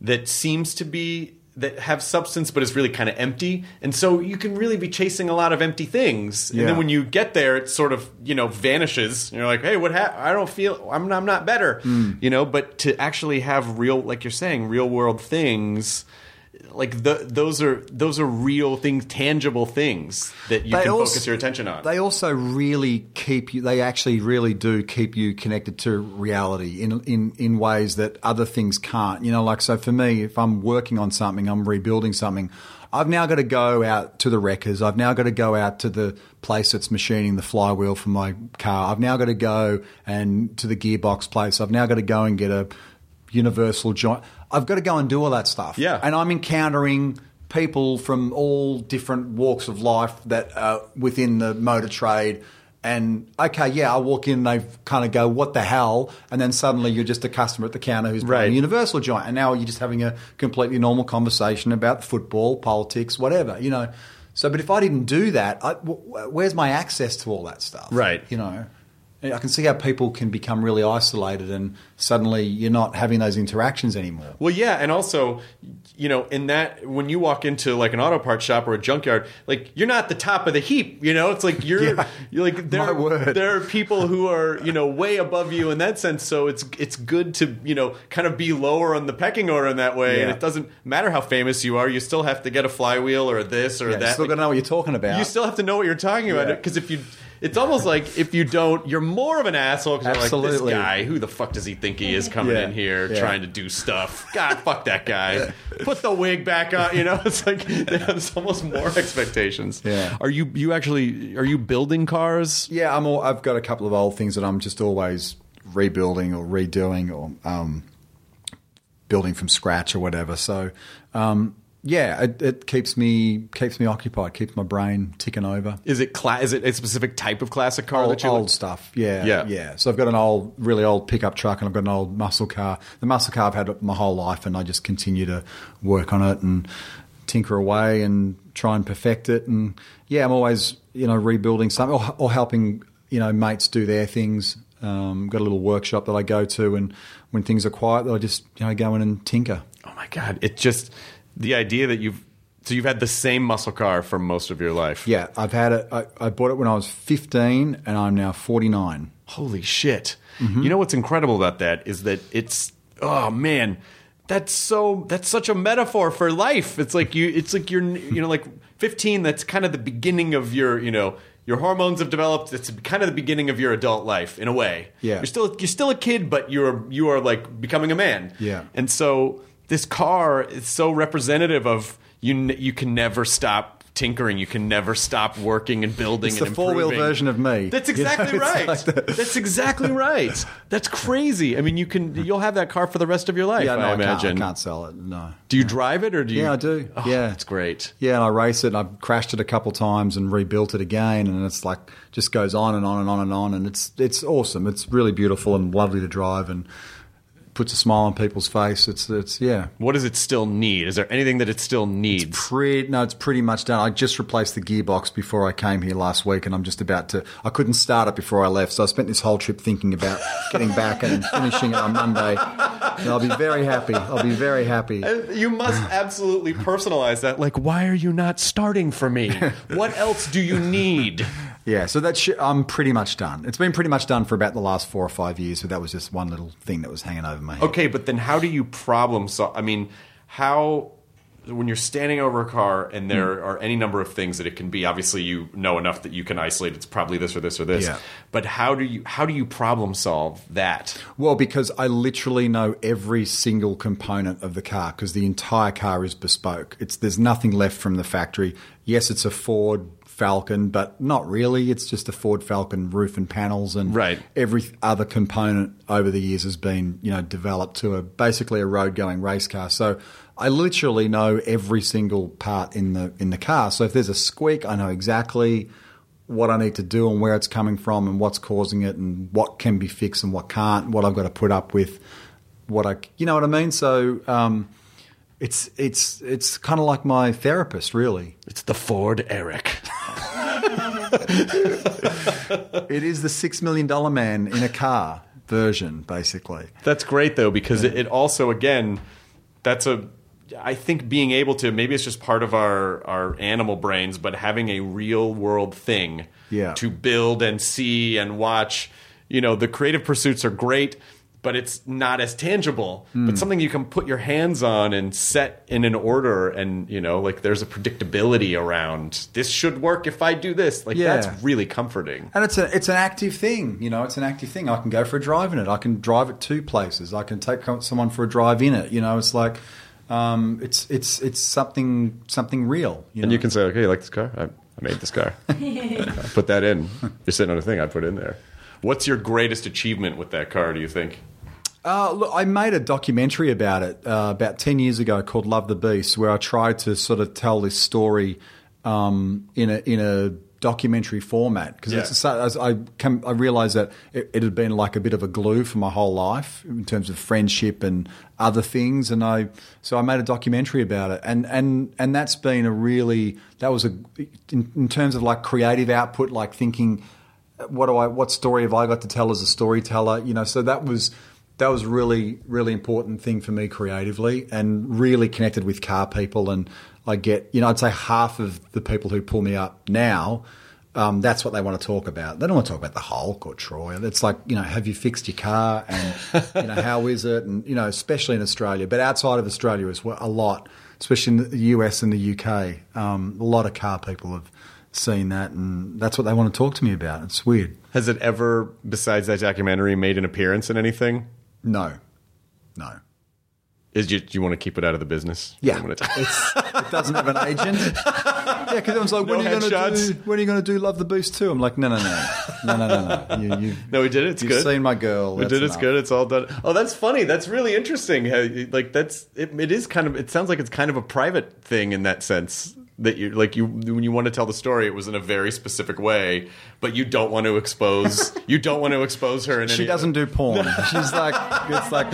that seems to be that have substance, but is really kind of empty, and so you can really be chasing a lot of empty things. And then when you get there, it sort of you know vanishes. You're like, hey, what? Ha- I don't feel. I'm. I'm not better. Hmm. You know. But to actually have real, like you're saying, real world things. Like the, those are those are real things, tangible things that you They can also- focus your attention on. They also really keep you. They actually really do keep you connected to reality in in in ways that other things can't. You know, like so for me, if I'm working on something, I'm rebuilding something. I've now got to go out to the wreckers. I've now got to go out to the place that's machining the flywheel for my car. I've now got to go and to the gearbox place. I've now got to go and get a universal joint. I've got to go and do all that stuff. Yeah. And I'm encountering people from all different walks of life that are within the motor trade. And okay, yeah, I walk in, and they kind of go, "What the hell?" And then suddenly you're just a customer at the counter who's Right. a universal joint, and now you're just having a completely normal conversation about football, politics, whatever, you know. So, but if I didn't do that, I, where's my access to all that stuff? Right. You know, I can see how people can become really isolated, and suddenly you're not having those interactions anymore. Well, yeah, and also, you know, in that when you walk into like an auto parts shop or a junkyard, like you're not the top of the heap. You know, it's like you're, Yeah. you're like there. There are people who are you know way above you in that sense. So it's it's good to you know kind of be lower on the pecking order in that way. And it doesn't matter how famous you are, you still have to get a flywheel or this or Yeah, you that. still got to know what you're talking about. you still have to know what you're talking about Yeah. because if you it's almost like if you don't, you're more of an asshole. 'cause you're like Absolutely. this guy. Who the fuck does he think he is coming Yeah. in here Yeah. trying to do stuff? God, fuck that guy. Put the wig back on. You know, it's like there's almost more expectations. Yeah. Are you you actually are you building cars? Yeah, I'm all, I've got a couple of old things that I'm just always rebuilding or redoing or um, building from scratch or whatever. So, um, yeah, it, it keeps me keeps me occupied, keeps my brain ticking over. Is it cla- is it a specific type of classic car Old, that you old like? stuff, yeah, Yeah. yeah. So I've got an old, really old pickup truck, and I've got an old muscle car. The muscle car I've had my whole life, and I just continue to work on it and tinker away and try and perfect it. And yeah, I'm always you know rebuilding something or, or helping you know mates do their things. Um, got a little workshop that I go to, and when things are quiet, I just you know go in and tinker. Oh my god! It just the idea that you've so you've had the same muscle car for most of your life. Yeah, I've had it. I, I bought it when I was 15, and I'm now 49. Holy shit! Mm-hmm. You know what's incredible about that is that it's oh man, that's so that's such a metaphor for life. It's like you it's like you're you know like 15. That's kind of the beginning of your you know. Your hormones have developed. It's kind of the beginning of your adult life, in a way. Yeah. you're still you're still a kid, but you're you are like becoming a man. Yeah. And so this car is so representative of you. You can never stop tinkering. You can never stop working and building. It's and the four-wheel version of me. That's You know, exactly right. like the- That's exactly right. That's crazy. I mean, you can you'll have that car for the rest of your life. Yeah, no, I I, can't, imagine. I can't sell it. No. Do you drive it or do you? Yeah, I do. Oh, Yeah. that's great. Yeah, and I race it, and I've crashed it a couple times and rebuilt it again, and it's like just goes on and on and on and on, and it's it's awesome. It's really beautiful and lovely to drive, and puts a smile on people's face. It's it's yeah. What does it still need? Is there anything that it still needs? Pretty, no, it's pretty much done. I just replaced the gearbox before I came here last week, and I'm just about to. I couldn't start it before I left, so I spent this whole trip thinking about getting back and finishing it on Monday. And I'll be very happy. I'll be very happy. Uh, you must absolutely personalize that. Like, why are you not starting for me? What else do you need? Yeah, so that's sh- I'm pretty much done. It's been pretty much done for about the last four or five years, but that was just one little thing that was hanging over my head. Okay, but then how do you problem solve? I mean, how when you're standing over a car and there Hmm. are any number of things that it can be. Obviously, you know enough that you can isolate. It's probably this or this or this. Yeah. But how do you how do you problem solve that? Well, because I literally know every single component of the car because the entire car is bespoke. It's there's nothing left from the factory. Yes, it's a Ford Falcon, but not really. It's just a Ford Falcon roof and panels, and Right. every other component over the years has been you know developed to a basically a road going race car. So I literally know every single part in the in the car. So if there's a squeak, I know exactly what I need to do and where it's coming from and what's causing it and what can be fixed and what can't, what I've got to put up with, what I, you know what I mean? So, um, it's, it's, it's kind of like my therapist, really. It's the Ford Eric. It is the six million dollar man in a car version, basically. That's great though because it, it also again that's a I think being able to maybe it's just part of our our animal brains but having a real world thing Yeah. to build and see and watch you know the creative pursuits are great but it's not as tangible Hmm. but something you can put your hands on and set in an order and you know like there's a predictability around this should work if I do this like Yeah. that's really comforting And it's a it's an active thing, you know. It's an active thing. I can go for a drive in it. I can drive it to places. I can take someone for a drive in it. You know, it's like um, it's it's it's something something real. You know? And you can say, okay, you like this car? I, I made this car. Put that in. You're sitting on a thing I put in there. What's your greatest achievement with that car, do you think? Uh, look, I made a documentary about it uh, about 10 years ago called Love the Beast, where I tried to sort of tell this story um, in, a, in a documentary format. Because Yeah. it's so- as I, I realized that it, it had been like a bit of a glue for my whole life in terms of friendship and other things. And I, so I made a documentary about it. And, and, and that's been a really, that was a, in, in terms of like creative output, like thinking, what do I what story have I got to tell as a storyteller? You know, so that was that was really really important thing for me creatively and really connected with car people and I get you know I'd say half of the people who pull me up now um, that's what they want to talk about. They don't want to talk about the Hulk or Troy. It's like you know, have you fixed your car and you know how is it? And you know, especially in Australia, but outside of Australia as well, a lot, especially in the US and the UK, um, a lot of car people have seen that, and that's what they want to talk to me about. It's weird. Has it ever, besides that documentary, made an appearance in anything? No, no. Is you, do you want to keep it out of the business? Yeah, gonna it's, it doesn't have an agent. Yeah, because everyone's like, No when are you going to do? When are you going to do Love the Beast too? I'm like, no, no, no, no, no, no, no. You, you, no, we did it. It's you've good. seen my girl. We that's did. It's enough. good. It's all done. Oh, that's funny. That's really interesting. How, like that's it, it is kind of. It sounds like it's kind of a private thing in that sense. That you like you when you want to tell the story, it was in a very specific way, but you don't want to expose. you don't want to expose her. In She any, doesn't do porn. She's like, it's like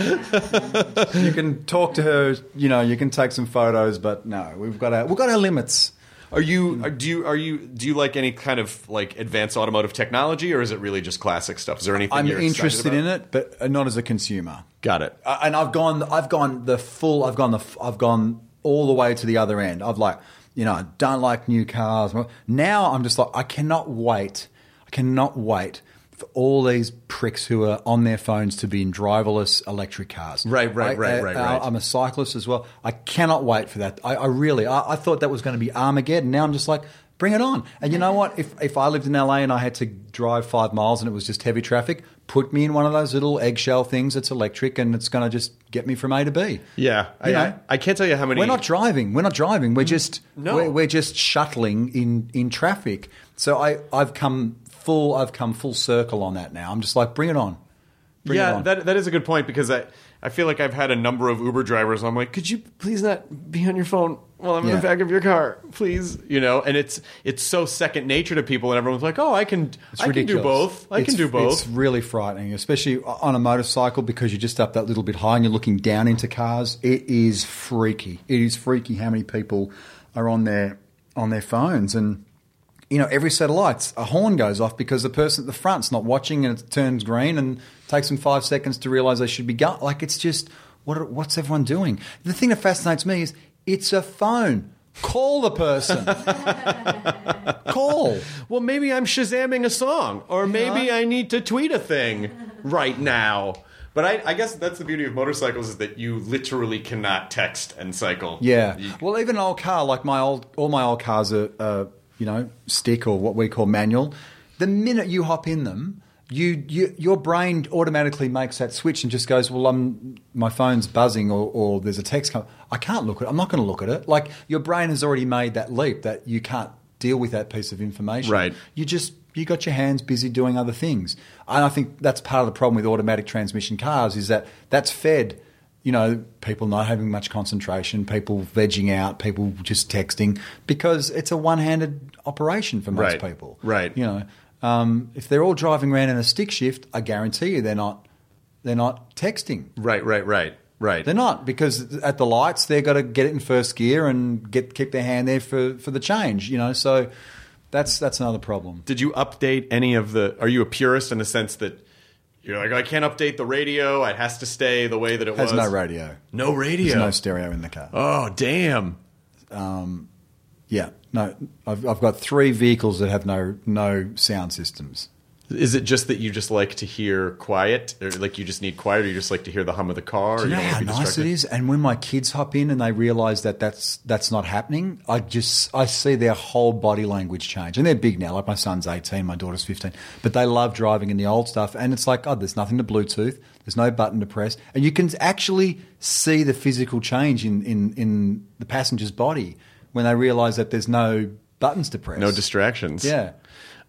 you can talk to her. You know, you can take some photos, but no, we've got our we've got our limits. Are you? Are, do you? Are you? Do you like any kind of like advanced automotive technology, or is it really just classic stuff? Is there anything I'm you're interested excited in it, but uh, not as a consumer. Got it. Uh, and I've gone, I've gone the full, I've gone the, f- I've gone all the way to the other end. I've like, you know, I don't like new cars. Now I'm just like, I cannot wait. I cannot wait for all these pricks who are on their phones to be in driverless electric cars. Right, right, right, I- right, uh, I- uh, right. I'm a cyclist as well. I cannot wait for that. I, I really, I, I thought that was going to be Armageddon. Now I'm just like, bring it on. And you know what? If if I lived in LA and I had to drive five miles and it was just heavy traffic, put me in one of those little eggshell things that's electric and it's going to just get me from A to B. Yeah, I, I, I can't tell you how many. We're not driving. We're not driving. We're mm. just No. we're, we're just shuttling in in traffic. So I I've come full I've come full circle on that now. I'm just like bring it on. Bring it yeah, on. that that is a good point because I I feel like I've had a number of Uber drivers. I'm like, could you please not be on your phone while I'm in Yeah. the back of your car, please? You know, and it's it's so second nature to people, and everyone's like, oh, I can It's I ridiculous. can do both. I It's- can do both. It's really frightening, especially on a motorcycle because you're just up that little bit high and you're looking down into cars. It is freaky. It is freaky how many people are on their on their phones and. You know, every set of lights, a horn goes off because the person at the front's not watching and it turns green and takes them five seconds to realize they should be going. Like, it's just, what, are- what's everyone doing? The thing that fascinates me is it's a phone. Call the person. Call. Well, maybe I'm shazamming a song, or maybe I need to tweet a thing right now. But I, I guess that's the beauty of motorcycles is that you literally cannot text and cycle. Yeah. You- Well, even an old car, like my old, all my old cars are, uh, you know, stick or what we call manual. The minute you hop in them, you, you your brain automatically makes that switch and just goes, well, I'm my phone's buzzing or, or there's a text coming. I can't look at it. I'm not going to look at it. Like your brain has already made that leap that you can't deal with that piece of information. Right. You just you got your hands busy doing other things. And I think that's part of the problem with automatic transmission cars is that that's fed you know, people not having much concentration, people vegging out, people just texting because it's a one-handed operation for most Right. people. Right. You know, um, if they're all driving around in a stick shift, I guarantee you they're not. They're not texting. Right, right, right, right. They're not because at the lights they've got to get it in first gear and get keep their hand there for, for the change. You know, so that's that's another problem. Did you update any of the? Are you a purist in the sense that you're like, I can't update the radio. It has to stay the way that it Has was. no radio. No radio. There's no stereo in the car. oh, damn. Yeah, no. I've, I've got three vehicles that have no no sound systems. Is it just that you just like to hear quiet, or like you just need quiet, or you just like to hear the hum of the car? Do you know how nice distracted? it is? And when my kids hop in and they realise that that's that's not happening, I just I see their whole body language change. And they're big now. Like my son's eighteen, my daughter's fifteen, but they love driving in the old stuff. And it's like, oh, there's nothing to Bluetooth. There's no button to press, and you can actually see the physical change in in, in the passenger's body when they realise that there's no buttons to press. No distractions. Yeah.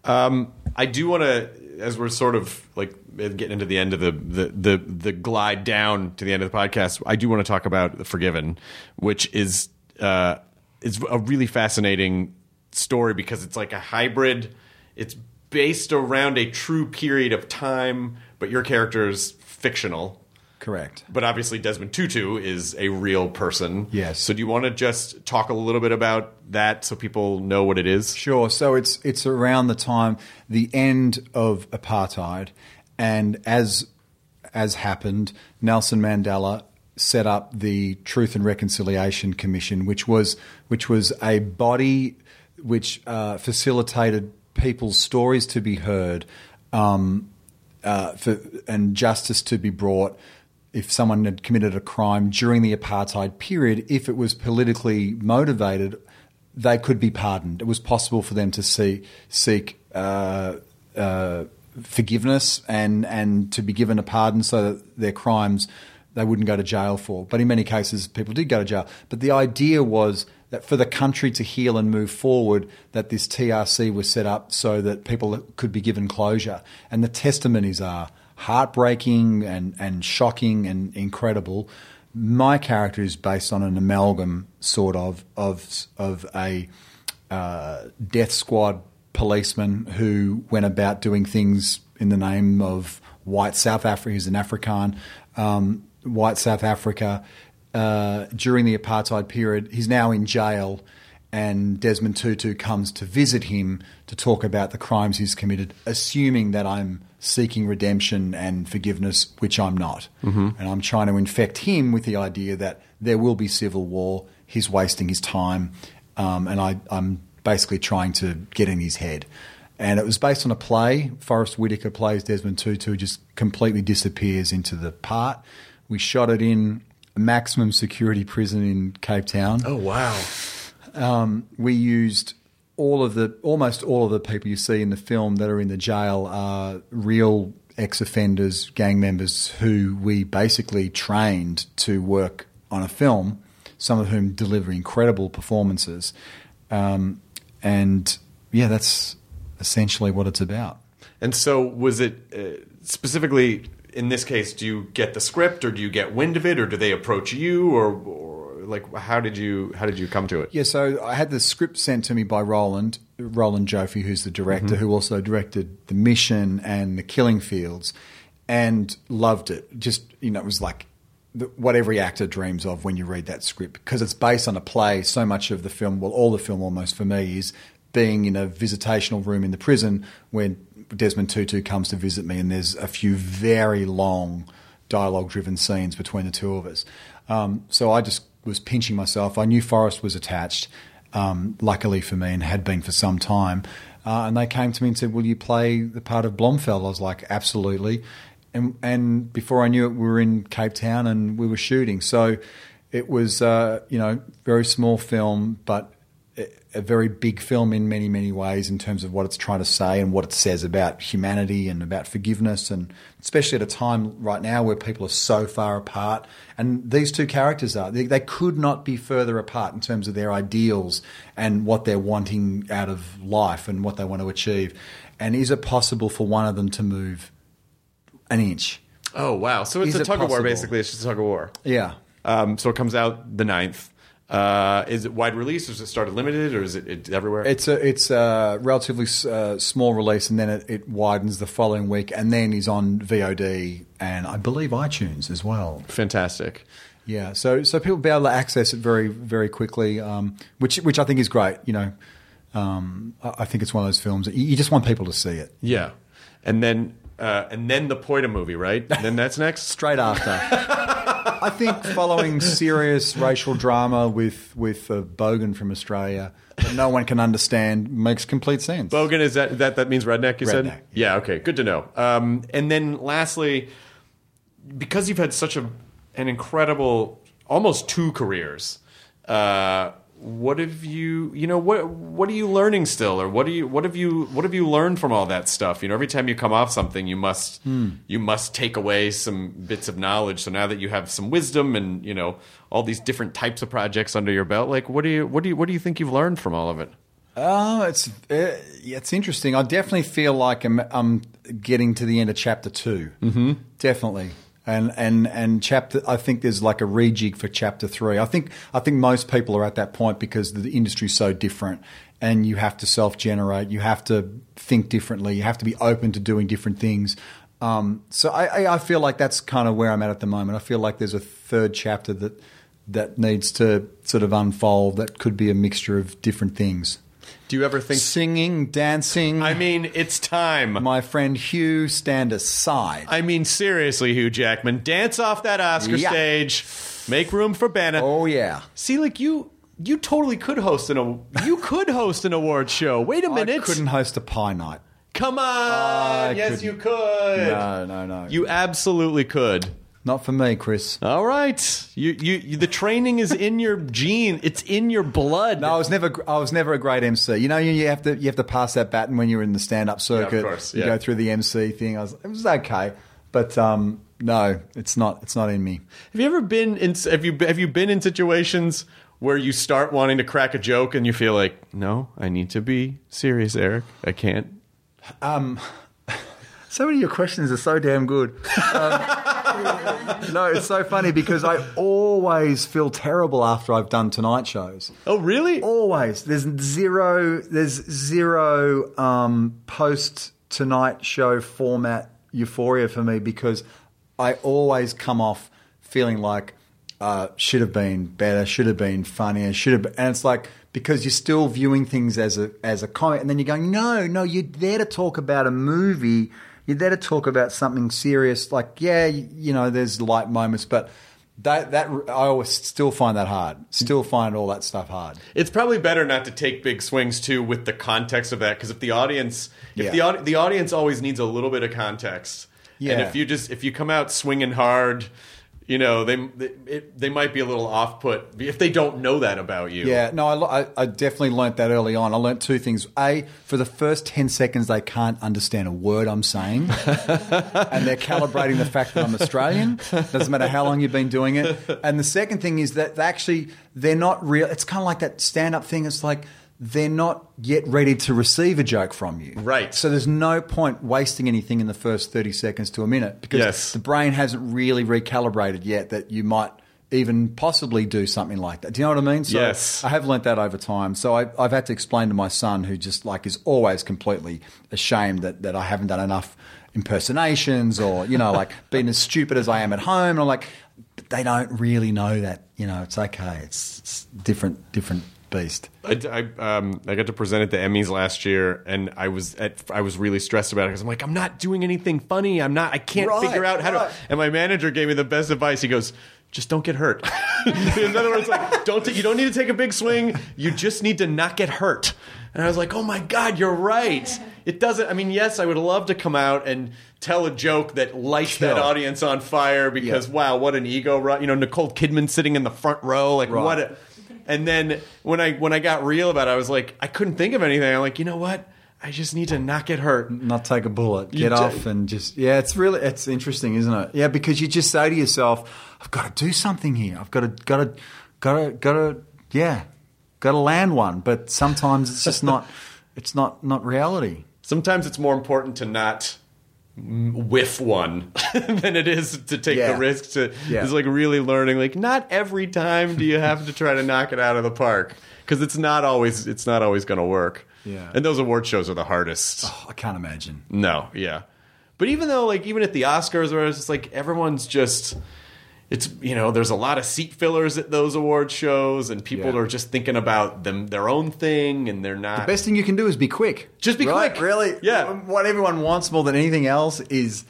Um, I do want to, as we're sort of like getting into the end of the, the the the glide down to the end of the podcast. I do want to talk about the Forgiven, which is uh, is a really fascinating story because it's like a hybrid. It's based around a true period of time, but your character is fictional. Correct. But obviously, Desmond Tutu is a real person. Yes. So, do you want to just talk a little bit about that so people know what it is? Sure. So it's it's around the time the end of apartheid, and as as happened, Nelson Mandela set up the Truth and Reconciliation Commission, which was which was a body which uh, facilitated people's stories to be heard, um, uh, for, and justice to be brought if someone had committed a crime during the apartheid period, if it was politically motivated, they could be pardoned. It was possible for them to see, seek uh, uh, forgiveness and and to be given a pardon so that their crimes they wouldn't go to jail for. But in many cases, people did go to jail. But the idea was that for the country to heal and move forward, that this TRC was set up so that people could be given closure. And the testimonies are heartbreaking and, and shocking and incredible. My character is based on an amalgam, sort of, of, of a uh, death squad policeman who went about doing things in the name of white South Africa. He's an Afrikaan, um, white South Africa. Uh, during the apartheid period, he's now in jail, and Desmond Tutu comes to visit him to talk about the crimes he's committed, assuming that I'm seeking redemption and forgiveness, which I'm not. And I'm trying to infect him with the idea that there will be civil war, he's wasting his time, um, and I, I'm basically trying to get in his head. And it was based on a play. Forest Whitaker plays Desmond Tutu, just completely disappears into the part. We shot it in a maximum security prison in Cape Town Oh wow. we used all of the almost all of the people you see in the film that are in the jail are real ex-offenders, gang members who we basically trained to work on a film. Some of whom deliver incredible performances, um, and yeah, that's essentially what it's about. And so, was it uh, specifically in this case? Do you get the script, or do you get wind of it, or do they approach you, or, or like how did you how did you come to it? Yeah, so I had the script sent to me by Roland, Roland Joffé, who's the director, who also directed The Mission and The Killing Fields, and loved it. Just, you know, it was like the, what every actor dreams of when you read that script because it's based on a play. So much of the film, well, all the film almost for me, is being in a visitational room in the prison when Desmond Tutu comes to visit me, and there's a few very long dialogue driven scenes between the two of us. Um, so I just was pinching myself. I knew Forest was attached, um, luckily for me, and had been for some time. Uh, and they came to me and said, Will you play the part of Blomfeld? I was like, Absolutely. And, and before I knew it, we were in Cape Town and we were shooting. So it was, uh, you know, very small film, but a- very big film in many, many ways in terms of what it's trying to say and what it says about humanity and about forgiveness, and especially at a time right now where people are so far apart. And these two characters are, they, they could not be further apart in terms of their ideals and what they're wanting out of life and what they want to achieve. And is it possible for one of them to move an inch? Oh wow! So it's Is a it tug of war, basically. It's just a tug of war. Yeah. Um, so it comes out the 9th. Uh, is it wide release? Or is it started limited, or is it, it everywhere? It's a it's a relatively uh, small release, and then it, it widens the following week, and then is on VOD and I believe iTunes as well. fantastic. Yeah, so so people be able to access it very very quickly, um, which which I think is great. You know, um, I, I think it's one of those films that you, you just want people to see it Yeah, and then uh, and then the Poida movie, right? then that's next. straight after. I think following serious racial drama with with a bogan from Australia that no one can understand makes complete sense. Bogan is that that that means redneck? You Redneck. said. Yeah. Okay. Good to know. Um, and then lastly, because you've had such a an incredible, almost two careers. Uh, what have you you know what what are you learning still? Or what do you what have you what have you learned from all that stuff? You know every time you come off something you must you must take away some bits of knowledge. So now that you have some wisdom and you know all these different types of projects under your belt like what do you what do you what do you think you've learned from all of it? Oh, it's uh, it's interesting. I definitely feel like I'm, I'm getting to the end of chapter 2 Mm-hmm. Definitely, and and and chapter. I think there's like a rejig for chapter three. I think I think most people are at that point because the industry's so different, and you have to self generate. You have to think differently. You have to be open to doing different things. Um, so I, I, I feel like that's kind of where I'm at at the moment. I feel like there's a third chapter that that needs to sort of unfold. That could be a mixture of different things do you ever think singing, dancing. I mean, it's time. my friend Hugh, stand aside. I mean, seriously, Hugh Jackman, dance off that Oscar Yeah. stage. Make room for Bana. oh yeah, See, like you, you totally could host an a- you could host an award show. Wait a minute, couldn't host a pie night. come on. I yes, couldn't. you could. No, no, no. You absolutely could. Not for me, Chris. All right, you, you, you the training is in your gene. It's in your blood. No, I was never. I was never a great MC. You know, you, you have to you have to pass that baton when you're in the stand up circuit. Yeah, of course, You go through the MC thing. I was, it was okay, but um, no, it's not. It's not in me. Have you ever been in? Have you have you been in situations where you start wanting to crack a joke and you feel like, no, I need to be serious, Eric. I can't. So many of your questions are so damn good. Um, no, it's so funny because I always feel terrible after I've done tonight shows. Oh, really? Always. There's zero. There's zero um, post tonight show format euphoria for me because I always come off feeling like uh, should have been better, should have been funnier, should have. Been, and it's like because you're still viewing things as a as a comic, and then you're going, no, no, you're there to talk about a movie. You're there to talk about something serious. Like, yeah, you, know, there's light moments, but. That, that I always still find that hard. Still find all that stuff hard. It's probably better not to take big swings too with the context of that because if the audience, if Yeah. the the audience always needs a little bit of context, Yeah. and if you just if you come out swinging hard, you know they they, it, they might be a little off put if they don't know that about you. Yeah, no, I, I, definitely learnt that early on. I learnt two things. A, for the first 10 seconds, they can't understand a word I'm saying. and they're calibrating the fact that I'm Australian. Doesn't matter how long you've been doing it. And the second thing is that they actually, they're not real. It's kind of like that stand up thing. It's like, they're not yet ready to receive a joke from you. Right. So there's no point wasting anything in the first 30 seconds to a minute because Yes. the brain hasn't really recalibrated yet that you might even possibly do something like that. Do you know what I mean? So Yes. I have learnt that over time. So I, I've had to explain to my son, who just like is always completely ashamed that, that I haven't done enough impersonations or, you know, like being as stupid as I am at home. And I'm like, they don't really know that, you know, it's okay. It's, it's different, different beast. I, I, um, I got to present at the Emmys last year, and I was at, I was really stressed about it because I'm like, I'm not doing anything funny. I'm not. I can't Right, figure out how right. to. And my manager gave me the best advice. He goes, "Just don't get hurt." In other words, like, don't t- you don't need to take a big swing. You just need to not get hurt. And I was like, "Oh my god, you're right." It doesn't. I mean, yes, I would love to come out and tell a joke that lights that audience on fire because Yeah. wow, what an ego! You know, Nicole Kidman sitting in the front row, like Right. what a. And then when I when I got real about it, I was like, I couldn't think of anything. I'm like, you know what? I just need to not get hurt. not take a bullet, You get do- off, and just yeah. It's really it's interesting, isn't it? Yeah, because you just say to yourself, "I've got to do something here. I've got to, got to, got to, got to, yeah, got to land one." But sometimes it's just not. It's not not reality. Sometimes it's more important to not whiff one than it is to take Yeah. the risk to Yeah. it's like really learning like not every time do you have to try to knock it out of the park because it's not always it's not always going to work Yeah. and those award shows are the hardest Oh, I can't imagine. No, yeah. But even though, like, even at the Oscars, where it's just like everyone's just, it's you know, there's a lot of seat fillers at those award shows, and people Yeah. are just thinking about them their own thing, and they're not. The best thing you can do is be quick. Just be Right? quick. Really? Yeah. What everyone wants more than anything else is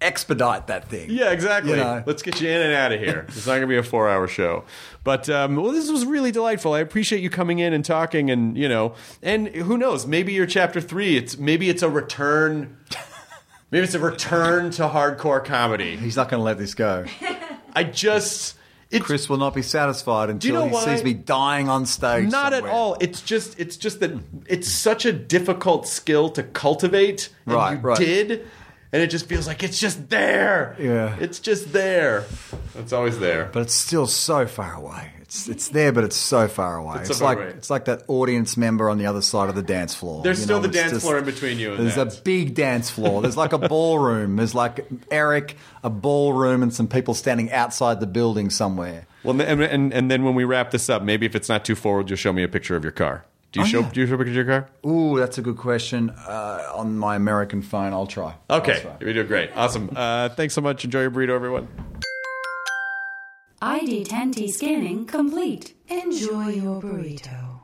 expedite that thing. yeah, exactly. You know. Let's get you in and out of here. It's not going to be a four-hour show, but um, well, this was really delightful. I appreciate you coming in and talking, and you know, and who knows, maybe your chapter three. It's maybe it's a return. Maybe it's a return to hardcore comedy. He's not going to let this go. I just. It's, Chris will not be satisfied until know he why? sees me dying on stage. Not at all. It's just it's just that it's such a difficult skill to cultivate. And Right, you right. did. And it just feels like it's just there. Yeah. It's just there. It's always there. but it's still so far away. It's it's there, but it's so far away. It's It's, far like away. it's like that audience member on the other side of the dance floor. There's you still know, the dance just- floor in between you and There's that. a big dance floor. There's like a ballroom. There's like Eric, a ballroom, and some people standing outside the building somewhere. Well, and, and and then when we wrap this up, maybe if it's not too forward, you'll show me a picture of your car. Do you Oh, show yeah. do you show a picture of your car? Ooh, that's a good question. Uh, on my American phone, I'll try. Okay, I'll try. you do great. Awesome. Uh, thanks so much. Enjoy your burrito, everyone. ID10T scanning complete. Enjoy your burrito.